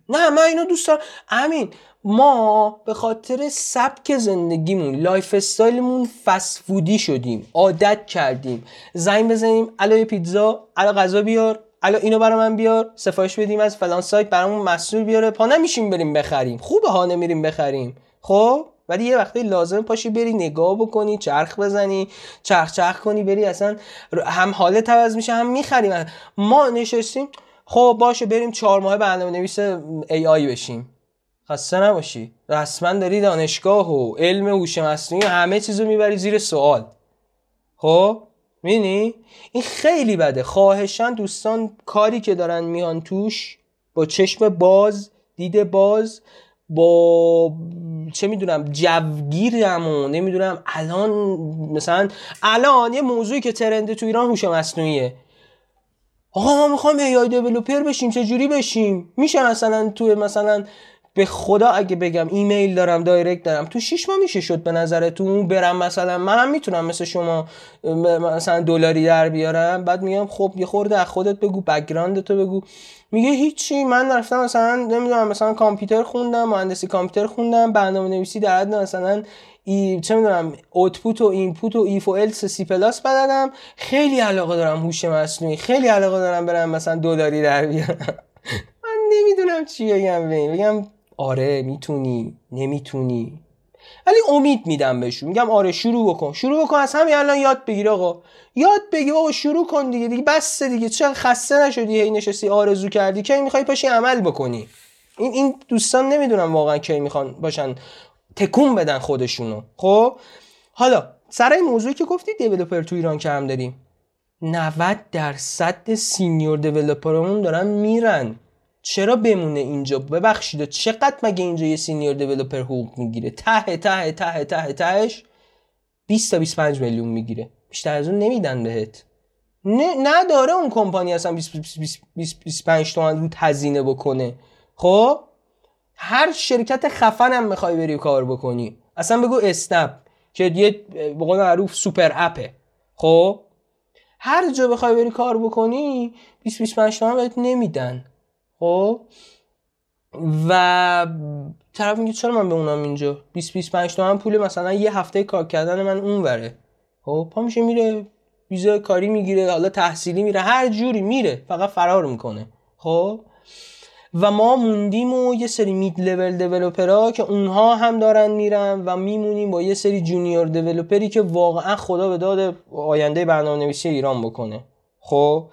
نه من اینو دوست دارم. امین ما به خاطر سبک زندگیمون lifestyle مون fast food ی شدیم عادت کردیم. زنگ بزنیم الو پیتزا الو غذا بیار. الان اینو برای من بیار سفارش بدیم از فلان سایت برامون محصول بیاره. پا نمیشیم بریم بخریم. خوبه ها نمیریم بخریم. خب؟ ولی یه وقتی لازم پاشی بری نگاه بکنی چرخ بزنی چرخ چرخ کنی بری اصلا هم حالت عوض میشه هم می‌خریم. ما نشستیم. خب باشه بریم چهار ماه برنامه نویس ای آی بشیم. خسته نباشی. رسما داری دانشگاه و علم هوش مصنوعی همه چیزو می‌بری زیر سوال. خب؟ می‌دونی این خیلی بده. خواهشان دوستان کاری که دارن میان توش با چشم باز دید باز با چه می‌دونم جوگیرم و نمی‌دونم الان مثلا الان یه موضوعی که trend ه تو ایران هوش مصنوعیه. آقا ما می‌خوام AI developer بشیم چه جوری بشیم؟ میشه مثلا تو مثلا به خدا اگه بگم ایمیل دارم direct دارم تو شش ماه میشه شد به نظرتون برم مثلا؟ منم می‌تونم مثل شما مثلا دلاری در بیارم. بعد میگم خب یه خورده از خودت بگو background تو بگو. میگه هیچی من رفتم مثلا نمی‌دونم مثلا کامپیوتر خوندم مهندسی کامپیوتر خوندم برنامه نویسی در حد مثلا ای چه می‌دونم output و input و if و else سی پلاس بلدم. خیلی علاقه دارم هوش مصنوعی خیلی علاقه دارم برم مثلا دلاری در بیارم. من نمی‌دونم چی بگم بگم آره می‌تونی نمی‌تونی. ولی امید میدم بهشون. میگم آره شروع بکن. شروع بکن از همین الان یاد بگیر آقا. یاد بگیر آقا شروع کن دیگه. دیگه بس دیگه. چه خسته نشدی؟ هی نشستی آرزو کردی کی می‌خوای پاشی عمل بکنی. این این دوستان نمی‌دونم واقعا کی می‌خوان پاشن تکون بدن خودشونو. خب؟ حالا سر این موضوعی که گفتی developer تو ایران کم داریم. 90 درصد senior developer مون دارن میرن. چرا بمونه اینجا؟ ببخشید چقدر مگه اینجا یه senior developer حقوق می‌گیره؟ ته ته ته ته تهش 20 تا 25 میلیون می‌گیره. بیشتر از اون نمیدن بهت. نه نداره اون کمپانی اصلا 20 25 تومن رو هزینه بکنه. خب؟ هر شرکت خفن هم می‌خوای بری کار بکنی. اصلا بگو اسنپ که یه به قول معروف سوپر اپه. خب؟ هر جا بخوای بری کار بکنی 20 25 تومن بهت نمیدن. خب؟ و طرف میگه چرا من بمونم اینجا؟ 20 25 تومن پول مثلا یه هفته کار کردن من اون وره خب؟ پا میشه میره ویزا کاری می‌گیره حالا تحصیلی میره هر جوری میره فقط فرار می‌کنه. خب؟ و ما موندیم و یه سری mid level developer ها که اونها هم دارن میرن و میمونیم با یه سری junior developer ی که واقعا خدا به داد آینده برنامه نویسی ایران بکنه. خب؟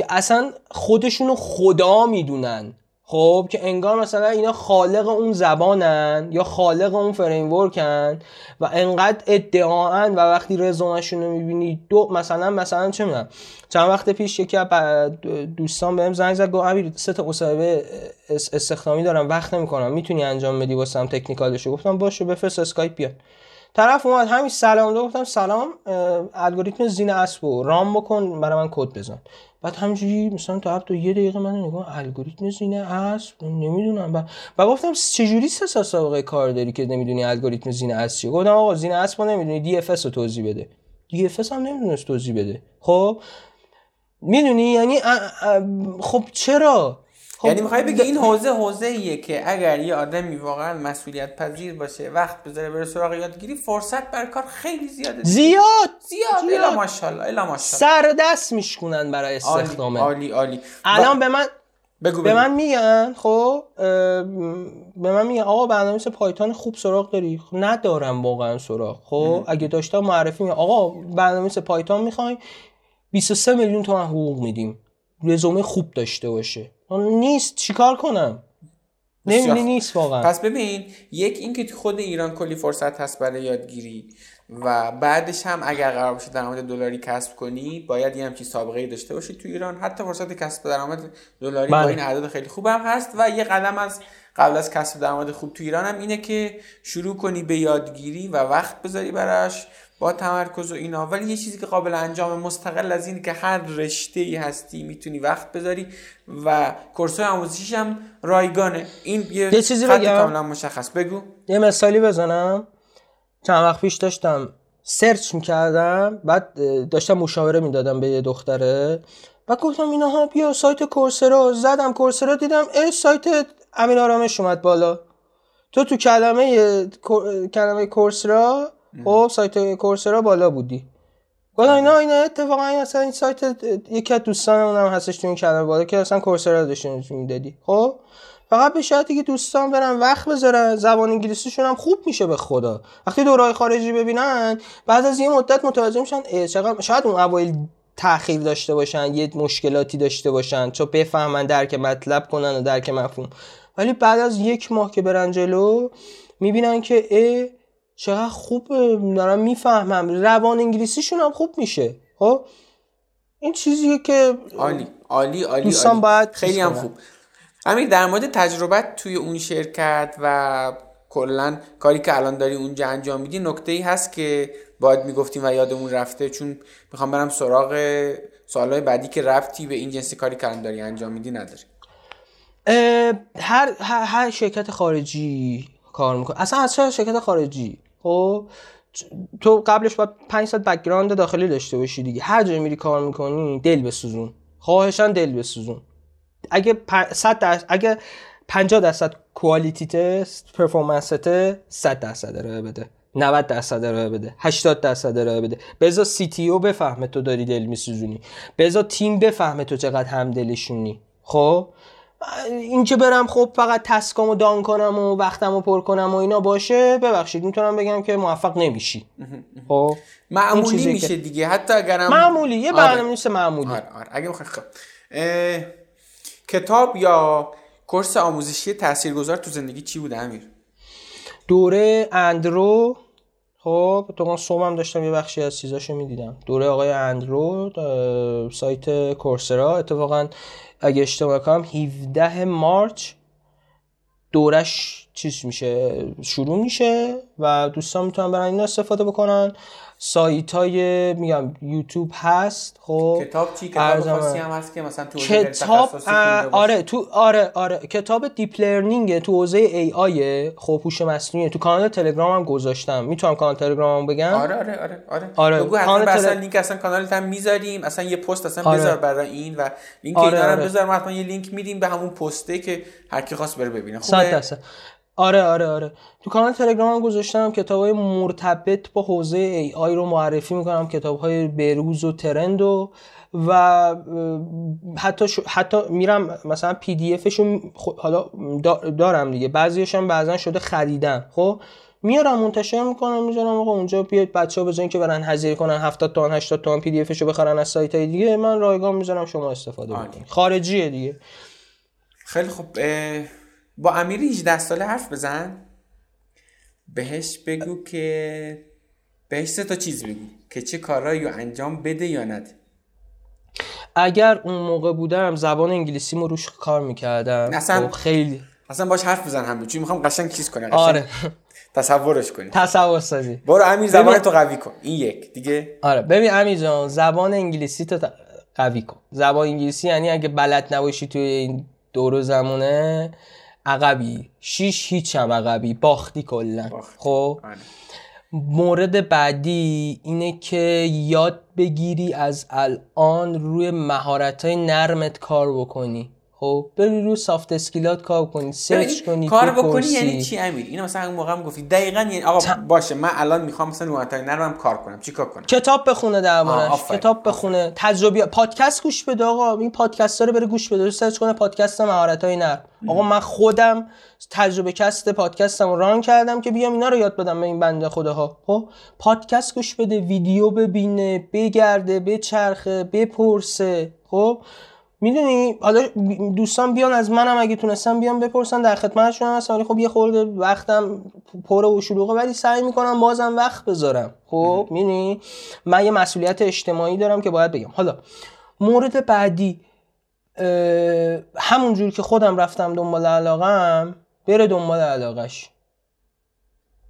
که اصلا خودشونو خدا می‌دونن. خب که انگار مثلا اینا خالق اون زبانن یا خالق اون framework ن و انقدر ادعان و وقتی رزومه‌شون رو می‌بینی دو مثلا مثلا چه می‌دونم چند وقت پیش یکی از دوستان بهم زنگ زد گفت امیر سه تا مصاحبه استخدامی دارم وقت نمی‌کنم می‌تونی انجام بدی واسم technical شو؟ گفتم باشه بفرست اسکایپ بیاد. طرف اومد همین سلام دو گفتم سلام الگوریتم زین اسب رام بکن برای من کد بزن. بعد همینجوری مثلا تا تو یه دقیقه من نگاه الگوریتم زینه اسب نمی‌دونم. و گفتم چجوری سه سال سابقه کار داری که نمی‌دونی الگوریتم زینه اسب چیه؟ گفتم آقا زینه اسب نمی‌دونی DFS رو توضیح بده. DFS هم نمی‌دونست توضیح بده. خب می‌دونی؟ یعنی خب چرا؟ خب یعنی می‌خوای بگی این حوزه حوزه ایه که اگر یه آدمی واقعا مسئولیت پذیر باشه وقت بذاره بره سراغ یادگیری فرصت بر کار خیلی زیاده. زیاد! زیاد. الا ماشاءالله الا ماشاءالله. سر دست میشکنن برای استخدامه. عالی عالی. الان به من بگو به من میگن خب به من میگن آقا برنامه پایتون خوب سراغ داری. خب ندارم واقعا سراغ. خب اگه داشتم معرفی میگن آقا برنامه پایتون می‌خوای 23 میلیون تومن حقوق میدیم. رزومه خوب داشته باشه. نیست چیکار کنم؟ نمی‌دونی نیست واقعا. پس ببین یک اینکه تو خود ایران کلی فرصت هست برای یادگیری و بعدش هم اگر قرار باشه درآمد دلاری کسب کنی باید یه همچین سابقه داشته باشی تو ایران. حتی فرصت کسب درآمد دلاری با بله. این اعداد خیلی خوب هم هست و یه قدم از قبل از کسب درآمد خوب تو ایران هم اینه که شروع کنی به یادگیری و وقت بذاری براش. با تمرکز و اینا. ولی یه چیزی که قابل انجام مستقل از این که هر رشته ای هستی می‌تونی وقت بذاری و کورس آموزشیش هم رایگانه. این یه, یه چیزی بگم. کاملا مشخص. بگو. یه مثالی بزنم. چند وقت پیش داشتم سرچ می‌کردم بعد داشتم مشاوره می‌دادم به یه دختره. و گفتم اینا ها بیا سایت کورسرا زدم کورسرا دیدم ای سایت امین آرامش اومد بالا. تو تو کلمه کلمه کورسرا خب سایت کورسرا بالا بودی. گفتم اینا اینا اتفاقا این اصلا این سایت یکی از دوستانمون هم هستش تو این کلمه بالا که اصلا کورسرا داشتین می‌دادی. خب فقط به شرطی که دوستان برن وقت بذارن زبان انگلیسیشون هم خوب میشه به خدا. وقتی دورای خارجی ببینن بعد از یه مدت متوجه میشن شاید اون اوایل تاخیر داشته باشن یه مشکلاتی داشته باشن چون بفهمن درک مطلب کنن و درک مفهوم. ولی بعد از یک ماه که برن جلو می‌بینن که ا چقدر خوب دارم می‌فهمم. روان انگلیسیشون هم خوب میشه. خب؟ این چیزیه که عالی عالی عالی, عالی. باید خیلی هم خوب. امیر در مورد تجربت توی اون شرکت و کلا کاری که الان داری اونجا انجام میدی نکته ای هست که باید می‌گفتیم و یادمون رفته چون می‌خوام برم سراغ سوالای بعدی که رفتی به این جنسی کاری که الان داری انجام میدی نداری هر, هر, هر شرکت خارجی کار می‌کنه. اصلا از شرکت خارجی؟ خب تو قبلش باید 5 سال background داخلی داشته باشی دیگه. هر جایی میری کار می‌کنی دل بسوزون. خواهشاً دل بسوزون. اگه 100 درصد اگه 50 درصد پرفورمنس تست 100 درصد ارائه بده. 90 درصد ارائه بده. 80 درصد ارائه بده. بذار سی تی او بفهمه تو داری دل میسوزونی. بذار تیم بفهمه تو چقدر همدلشونی. خب؟ این که برم خب فقط تسکامو دان کنم و وقتمو پر کنم و اینا باشه ببخشید می‌تونم بگم که موفق نمیشی. خب؟ معمولی میشه دیگه حتی اگرم معمولی یه آره. برنامه نیست معمولی. آره آره. اگه خب. کتاب یا کورس آموزشی تاثیرگذار تو زندگی چی بوده امیر؟ دوره اندرو خب تو صبحم داشتم یه بخشی از چیزاشو می‌دیدم. دوره آقای اندرو سایت کورسرا. اتفاقا اگه اشتباه کنم 17 مارچ دورش چیز میشه شروع میشه و دوستان می‌تونن برن این استفاده بکنن. سایت های میگم یوتیوب هست خب؟ کتاب چی؟ کتاب خاصی هم هست که مثلا تو کتاب آره تو آره آره. کتاب deep learning تو حوزه AI خب هوش مصنوعی. تو کانال تلگرام هم گذاشتم. می‌تونم کانال تلگرام بگم؟ آره آره آره آره, آره. بگو کانال تل... اصلا لینک اصلا کانالت هم می‌ذاریم. اصلا یه پست اصلا آره. بذار برای این و لینک آره اینا آره. بذار حتما یه لینک میدیم به همون پسته که هر کی خواست بره ببینه. خوبه؟ آره آره آره. تو کانال تلگرام هم گذاشتم کتاب های مرتبط با حوزه AI رو معرفی می‌کنم کتاب های بروز و trend و و حتی حتی میرم مثلا پی دی افشو حالا دارم دیگه. بعضیش هم بعضا شده خریدم. خب میارم منتشر می‌کنم می‌ذارم آقا اونجا بیاد بچه ها بزنین که برن هزینه کنن 70 تومن 80 تومن پی دی افشو بخرن از سایت های دیگه من رایگان می‌ذارم شما استفاده بکنید. خارجیه دیگه. خیلی خوب با امیر 18 ساله حرف بزن. بهش بگو که بهش سه تا چیز بگو که چه کارهایی رو انجام بده یا نده. اگر اون موقع بودم زبان انگلیسی رو روش کار می‌کردم. اصلا خب خیلی. اصلا باش حرف بزن همه چون می‌خوام قشنگ چیز کنه آره. تصورش کنی تصور سازی. برو امیر زبان تو قوی کن. این یک. دیگه؟ آره. ببین امیر جان زبان انگلیسی تو قوی کن. زبان انگلیسی یعنی اگه بلد نباشی توی این دور زمانه عقبی شیش هیچ هم عقبی باختی کلا. خب؟ آره. مورد بعدی اینه که یاد بگیری از الان روی مهارت های نرمت کار بکنی. خب بری رو soft skill ات کار کنی search کنی کار بکنی یعنی چی امیر؟ اینو مثلا اون موقع هم گفتی. دقیقاً یعنی آقا باشه من الان می‌خوام مثلا رو نرمم کار کنم. چیکار کنم؟ کتاب بخونه دربارش کتاب بخونه. تجربه پادکست گوش بده آقا. این پادکست رو بره گوش بده. search کنه؟ پادکست مهارت های نرم آقا من خودم تجربه کست پادکستم رو ران کردم که بیام اینا رو یاد بدم به این بنده خداها. خب؟ پادکست گوش بده ویدیو ببینه بگرده بچرخه بپرسه. خب؟ می‌دونی؟ حالا دوستان بیان از منم اگه تونستم بیان بپرسن در خدمتشون هستم ولی خب یه خورده وقتم پر و شلوغه ولی سعی می‌کنم بازم وقت بذارم. خب می‌دونی؟ من یه مسئولیت اجتماعی دارم که باید بگم. حالا مورد بعدی همون جور که خودم رفتم دنبال علاقم بره دنبال علاقش.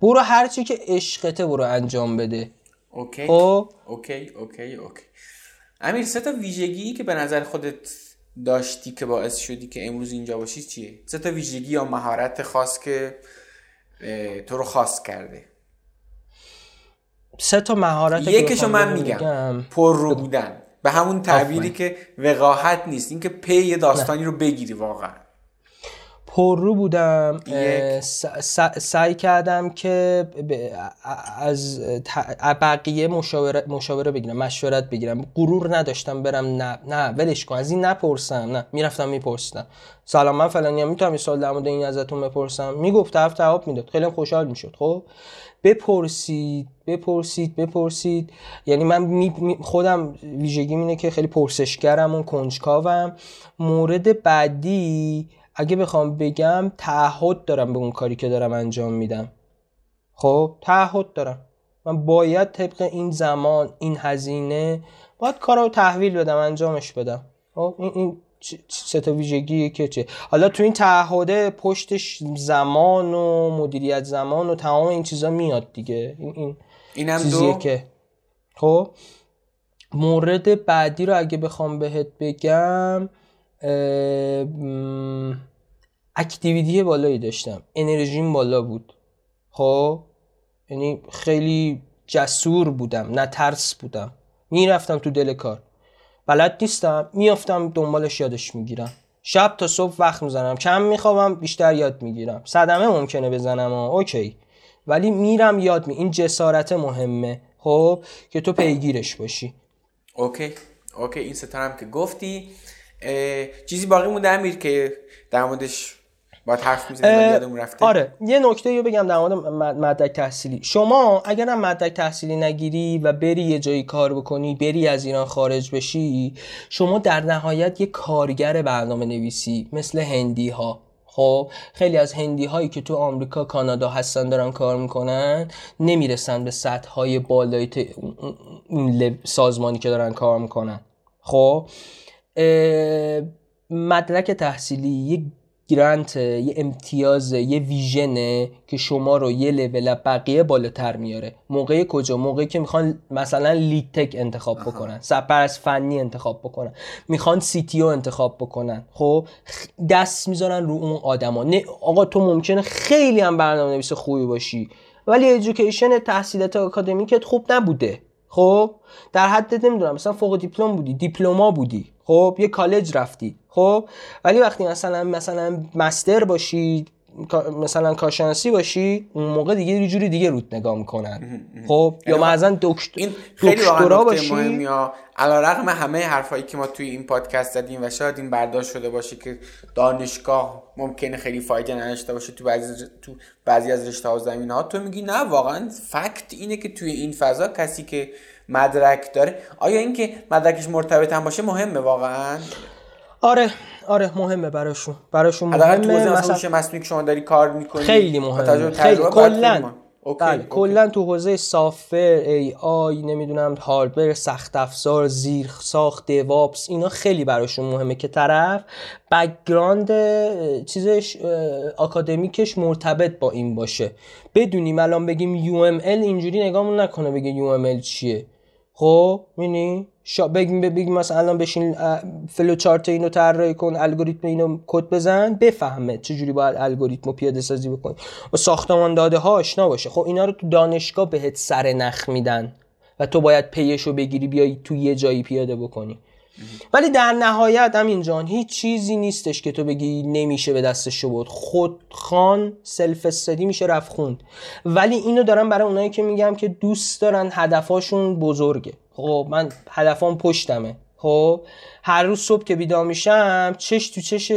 برو هرچی که عشقته برو انجام بده. اوکی. خب؟ Okay okay okay. امیر سه تا ویژگی که به نظر خودت داشتی که باعث شدی که امروز اینجا باشی چیه؟ سه تا ویژگی یا مهارت خاص که تو رو خاص کرده. سه تا مهارت یکیشو من میگم. پر رو بودن. به همون تعبیری که وقاحت نیست. اینکه پی یه داستانی رو بگیری واقعا. پررو بودم سعی کردم که از بقیه مشاوره, مشاوره بگیرم مشورت بگیرم. غرور نداشتم برم نه نه ولش کن. از این نپرسم نه می‌رفتم میپرسیدم. سلام من فلانی می‌تونم یه سوال در مورد این ازتون بپرسم؟ می‌گفت طرف جواب می‌داد. خیلی خوشحال می‌شد. خب بپرسید بپرسید بپرسید. یعنی من خودم ویژگی اینه که خیلی پرسشگرم و کنجکاوم. مورد بعدی اگه بخوام بگم تعهد دارم به اون کاری که دارم انجام میدم. خب تعهد دارم. من باید طبق این زمان این هزینه باید کارو تحویل بدم انجامش بدم. خب این, این سه تا ویژگی که چه. حالا تو این تعهده پشتش زمان و مدیریت زمان و تمام این چیزا میاد دیگه. این این اینم چیزیه که. خب مورد بعدی رو اگه بخوام بهت بگم اکتیویتی بالایی داشتم. انرژیم بالا بود. خب؟ یعنی خیلی جسور بودم نه ترس بودم. می‌رفتم تو دل کار. بلد نیستم میافتم دنبالش یادش می‌گیرم. شب تا صبح وقت می‌زنم. کم میخوابم بیشتر یاد می‌گیرم. صدمه ممکنه بزنم ها. اوکی. ولی میرم یاد می این جسارت مهمه خب؟ که تو پیگیرش باشی. Okay. Okay این سه تارم که گفتی. چیزی باقی مونده امیر که در موردش با حرف یادمون رفته. آره یه نکته رو بگم در مورد مدرک تحصیلی. شما اگر هم مدرک تحصیلی نگیری و بری یه جایی کار بکنی بری از ایران خارج بشی شما در نهایت یه کارگر برنامه نویسی مثل هندی ها خب خیلی از هندی هایی که تو آمریکا کانادا هستن دارن کار می‌کنن نمی‌رسن به سطح های بالای اون سازمانی که دارن کار می‌کنن. خب مدرک تحصیلی یه گرانت یه امتیاز یه ویژنه که شما رو یه لول بقیه بالاتر میاره. موقع کجا؟ موقعی که می‌خوان مثلا لیگ تک انتخاب بکنن سپر از فنی انتخاب بکنن می‌خوان سی تی او انتخاب بکنن. خب دست می‌ذارن رو اون آدما. آقا تو ممکنه خیلی هم برنامه نویس خوبی باشی ولی ادویکیشن تحصیلات آکادمیکت خوب نبوده. خب در حد نمی‌دونم مثلا فوق دیپلم بودی دیپلما بودی. خب یه کالج رفتی. خب ولی وقتی مثلا مثلا مستر باشی مثلا کارشناسی باشی اون موقع دیگه یه جوری دیگه روت نگاه می‌کنن. خب یا یعنی مثلا دکتر این خیلی دکترا باشی. یا علیرغم همه حرفایی که ما توی این پادکست زدیم و شاید این برداشت شده باشه که دانشگاه ممکنه خیلی فایده نداشته باشه تو بعضی تو بعضی از رشته ها زمین ها تو میگی نه واقعا فکت اینه که توی این فضا کسی که مدرک داره. آیا اینکه مدرکش مرتبط هم باشه مهمه واقعا؟ آره آره مهمه براشون. براشون حداقل تو مهمه. حوزه مثلا که شما داری کار می‌کنی خیلی مهمه. خیلی. کلا. بله کلا تو حوزه سافر ای آی نمی‌دونم هاردور سخت افزار زیر ساخت دیوابس اینا خیلی براشون مهمه. که طرف background چیزش آکادمیکش مرتبط با این باشه. بدونیم الان بگیم UML اینجوری نگاهمون نکنه بگه UML چیه. خب می‌بینی؟ یا بگیم بگیم مثلا الان بشین فلو چارت اینو طراحی کن الگوریتم اینو کد بزن بفهمه چجوری باید الگوریتم پیاده سازی بکنی. و ساختمان داده ها آشنا باشه. خب اینا رو تو دانشگاه بهت سر نخ میدن و تو باید پیش بگیری بیای تو یه جایی پیاده بکنی. ولی در نهایت همین جان هیچ چیزی نیستش که تو بگی نمیشه به دستش بود خودخوان self study میشه رفت خوند. ولی اینو دارم برای اونایی که میگم که دوست دارن هدفاشون بزرگه. خب من هدفام پشتمه. خب هر روز صبح که بیدار میشم چش تو چش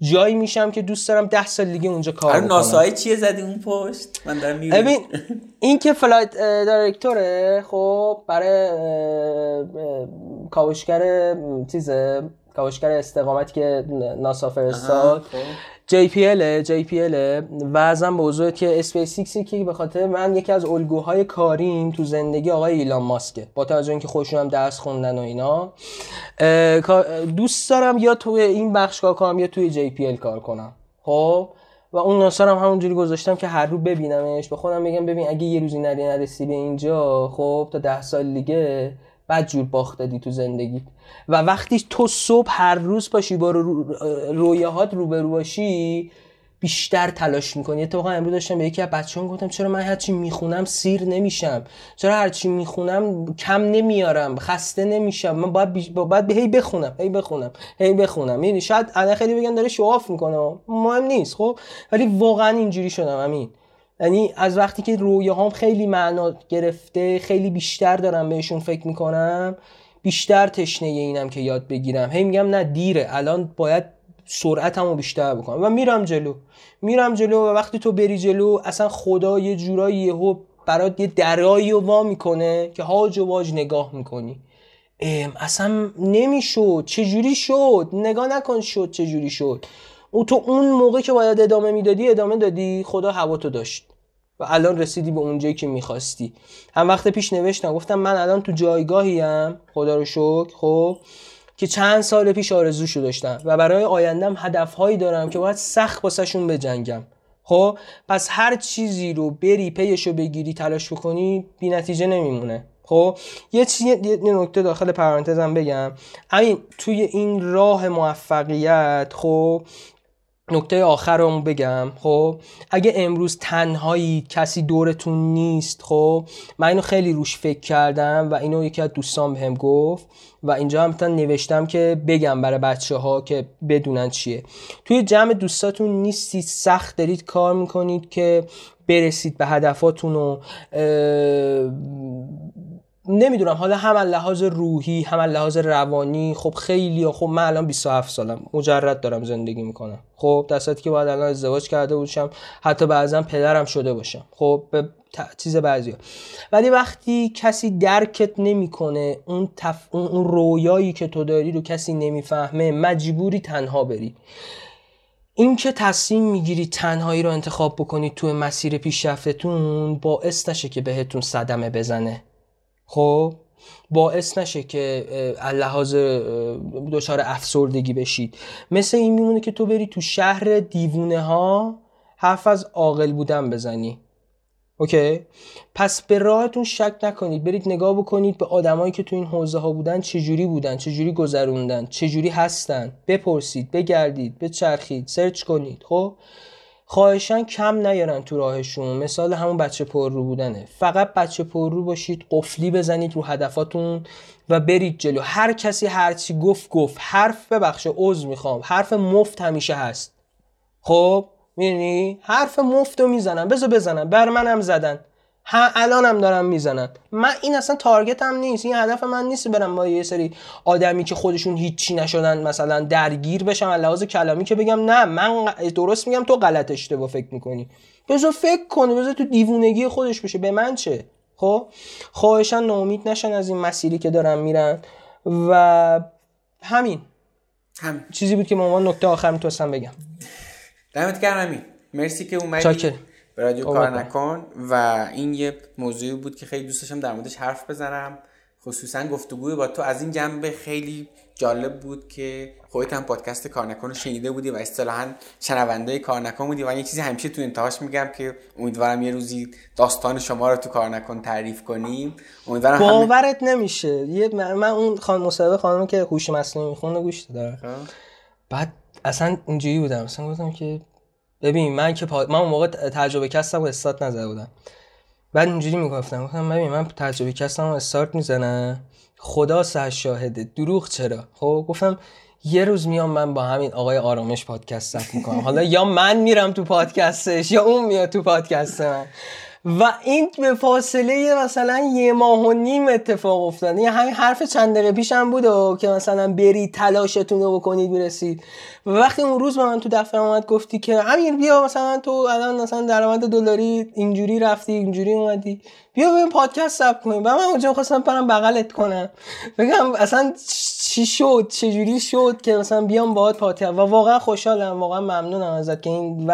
جایی میشم که دوست دارم ده سال دیگه اونجا کار کنم ناسای چیه زدی اون پشت؟ من دارم ببین این که flight دایرکتوره خب برای کاوشگر چیزه کاوشگر استقامتی که ناسا فرستاد. ال وزن به حضور که اسپیس که به خاطر من یکی از الگوهای کاریم تو زندگی آقای ایلان ماسکه با توجه اینکه خودشون هم درس خوندن و اینا. دوست دارم یا تو این بخش کار کنم یا توی ال کار کنم. خب؟ و اون ناسا هم همونجوری گذاشتم که هر رو ببینمش. به خودم بگم ببین اگه یه روزی نری نرسی به اینجا خب تا ده سال دیگه بد جور باخت دادی تو زندگی و وقتی تو صبح هر روز پاشی با رو... رویاهات روبرو باشی بیشتر تلاش می‌کنی. اتفاقا امروز داشتم به یکی از بچه‌ها گفتم چرا من هرچی می‌خونم سیر نمیشم؟ چرا هرچی می‌خونم کم نمیارم خسته نمیشم؟ من باید بیش... باید هی بخونم هی بخونم هی بخونم. یعنی شاید الان خیلی بگن داره شواف می‌کنه. مهم نیست خب؟ ولی واقعا اینجوری شدم همین یعنی از وقتی که رویاهام خیلی معنا گرفته خیلی بیشتر دارم بهشون فکر می‌کنم بیشتر تشنه اینم که یاد بگیرم. هی میگم نه دیره. الان باید سرعتمو بیشتر بکنم. و میرم جلو. میرم جلو و وقتی تو بری جلو اصلا خدا یه جورایی یهو برات یه درایی رو وا می‌کنه که هاج و واج نگاه می‌کنی. ام اصلا نمی‌شد. چجوری شد؟ نگاه نکن شد چجوری شد. او تو اون موقع که باید ادامه می‌دادی ادامه دادی. خدا هوا تو داشت. و الان رسیدی به اونجایی که می‌خواستی. هم وقت پیش نوشتم گفتم من الان تو جایگاهیم خدا رو شکر خب که چند سال پیش آرزوشو داشتم. و برای آیندم هدفهایی دارم که باید سخت واسهشون بجنگم. خب پس هر چیزی رو بری پیشو بگیری تلاش بکنی بی نتیجه نمیمونه. خب یه چیز یه نکته داخل پرانتزم بگم. همین توی این راه موفقیت خب نکته آخر رو بگم خب؟ اگه امروز تنهایی کسی دورتون نیست خب؟ من اینو خیلی روش فکر کردم و اینو یکی از دوستان بهم گفت و اینجا هم نوشتم که بگم برای بچه ها که بدونن چیه. توی جمع دوستاتون نیستید سخت دارید کار می‌کنید که برسید به هدفاتون و نمی‌دونم. حالا هم لحاظ روحی هم لحاظ روانی خب خیلی خب من الان 27 سالم. مجرد دارم زندگی می‌کنم. خب دستاتی که باید الان ازدواج کرده باشم حتی بعضا پدرم شده باشم. خب به چیز بعضی ولی وقتی کسی درکت نمی‌کنه اون, تف... اون رویایی که تو داری رو کسی نمی‌فهمه مجبوری تنها بری. این که تصمیم می‌گیری تنهایی رو انتخاب بکنید توی مسیر پیشرفتتون باعث نشه که بهتون صدمه بزنه. خب باعث نشه که لحاظ دچار افسردگی بشید. مثل این میمونه که تو بری تو شهر دیوونه ها حرف از عاقل بودن بزنی. اوکی؟ پس به راهتون شک نکنید. برید نگاه بکنید به آدمایی که تو این حوزه ها بودن چجوری بودن چجوری گذروندن چجوری هستن. بپرسید بگردید بچرخید سرچ کنید. خب؟ خواهشان کم نیارن تو راهشون. مثال همون بچه پر رو بودنه. فقط بچه پر رو باشید قفلی بزنید رو هدفاتون و برید جلو. هر کسی هرچی گفت گفت. حرف ببخشه عضو می‌خوام. حرف مفت همیشه هست. خب می‌دونی حرف مفت رو می‌زنن. بذار بزنن. بر منم زدن. ها الانم دارم می‌زنن. من این اصلا تارگت هم نیست. این هدف من نیست برم با یه سری آدمی که خودشون هیچی نشدن مثلا درگیر بشم لحاظ کلامی که بگم نه من درست میگم تو غلط اشتباه فکر می‌کنی. بذار فکر کنی بذار تو دیوونگی خودش بشه. به من چه؟ خب؟ خواهشان ناامید نشن از این مسیری که دارن میرن. و همین. همین. چیزی بود که ما نکته آخر می‌تونستم بگم. دمت گرم مرسی که اومدی. به رادیو قربان کار. نکن و این یه موضوعی بود که خیلی دوست داشتم در موردش حرف بزنم. خصوصا گفتگوی با تو از این جنبه خیلی جالب بود که خودت هم پادکست کار نکن رو شنیده بودی و اصطلاحا شنونده کار نکن بودی. و یه چیزی همیشه تو انتهاش میگم که امیدوارم یه روزی داستان شما رو تو کار نکن تعریف کنیم. امیدوارم همه... باورت نمیشه. یه من, من اون خانم مصاحبه خانم که هوش مصنوعی می‌خونه گوش داره بعد اصلا اینجوری بودم. اصلا گفتم که ببین من که پا... من اون موقع تجربه کستم و استارت نزده بودم. بعد اینجوری می‌گفتم گفتم ببین من تجربه کستم و استارت می‌زنم. خدا سر شاهده دروغ چرا؟ خب گفتم یه روز میام من با همین آقای آرامش پادکست ثبت می‌کنم. حالا یا من میرم تو پادکستش یا اون میاد تو پادکست من. و این به فاصله مثلا یه ماه و نیم اتفاق افتاد. یه همین حرف چند دقیقه پیشم بود و که مثلا برید تلاشتون رو بکنید برسید. و وقتی اون روز به من تو دفتر اومد گفتی که امیر بیا مثلا تو الان مثلا درآمد دلاری اینجوری رفتی اینجوری اومدی. بیا بریم پادکست ثبت کنیم. و من اونجا خواستم برم بغلت کنم. بگم اصلا چی شد؟ چجوری شد که مثلا بیام باهات پادکست و واقعا خوشحالم واقعا ممنونم ازت که این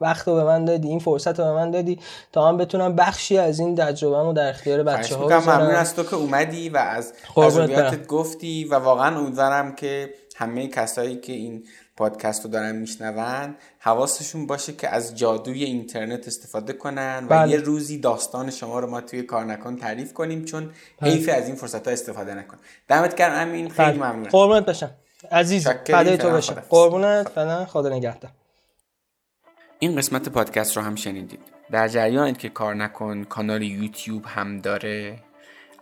وقت رو به من دادی این فرصت رو به من دادی تا من بتونم بخشی از این تجربه‌مو در اختیار بچه ها ممنون از تو که اومدی و از تجربیاتت گفتی و واقعا امیدوارم که همه کسایی که این پادکست رو دارن میشنون حواسشون باشه که از جادوی اینترنت استفاده کنن و بله. یه روزی داستان شما رو ما توی کار نکن تعریف کنیم چون حیف از این فرصت ها استفاده نکن. دمت گرم امین خیلی ممنونم. قربونت بشم. عزیز فدای تو بشم قربونت فعلا خدا نگهدار. این قسمت پادکست رو هم شنیدید. در جریانید که کار نکن کانال یوتیوب هم داره.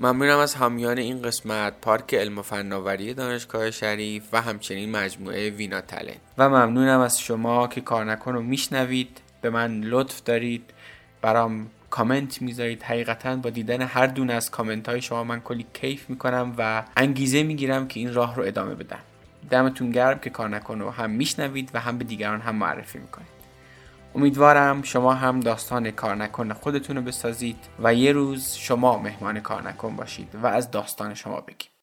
ممنونم از حامیان این قسمت پارک علم و فناوری دانشگاه شریف و همچنین مجموعه وینا تلنت. و ممنونم از شما که کار نکن رو میشنوید به من لطف دارید برام کامنت می‌ذارید. حقیقتا با دیدن هر دونه از کامنت های شما من کلی کیف می‌کنم و انگیزه می‌گیرم که این راه رو ادامه بدم. دمتون گرم که کار نکن رو هم میشنوید و هم به دیگران هم معرفی می‌کنید. امیدوارم شما هم داستان کار نکن خودتون رو بسازید و یه روز شما مهمان کار نکن باشید و از داستان شما بگیم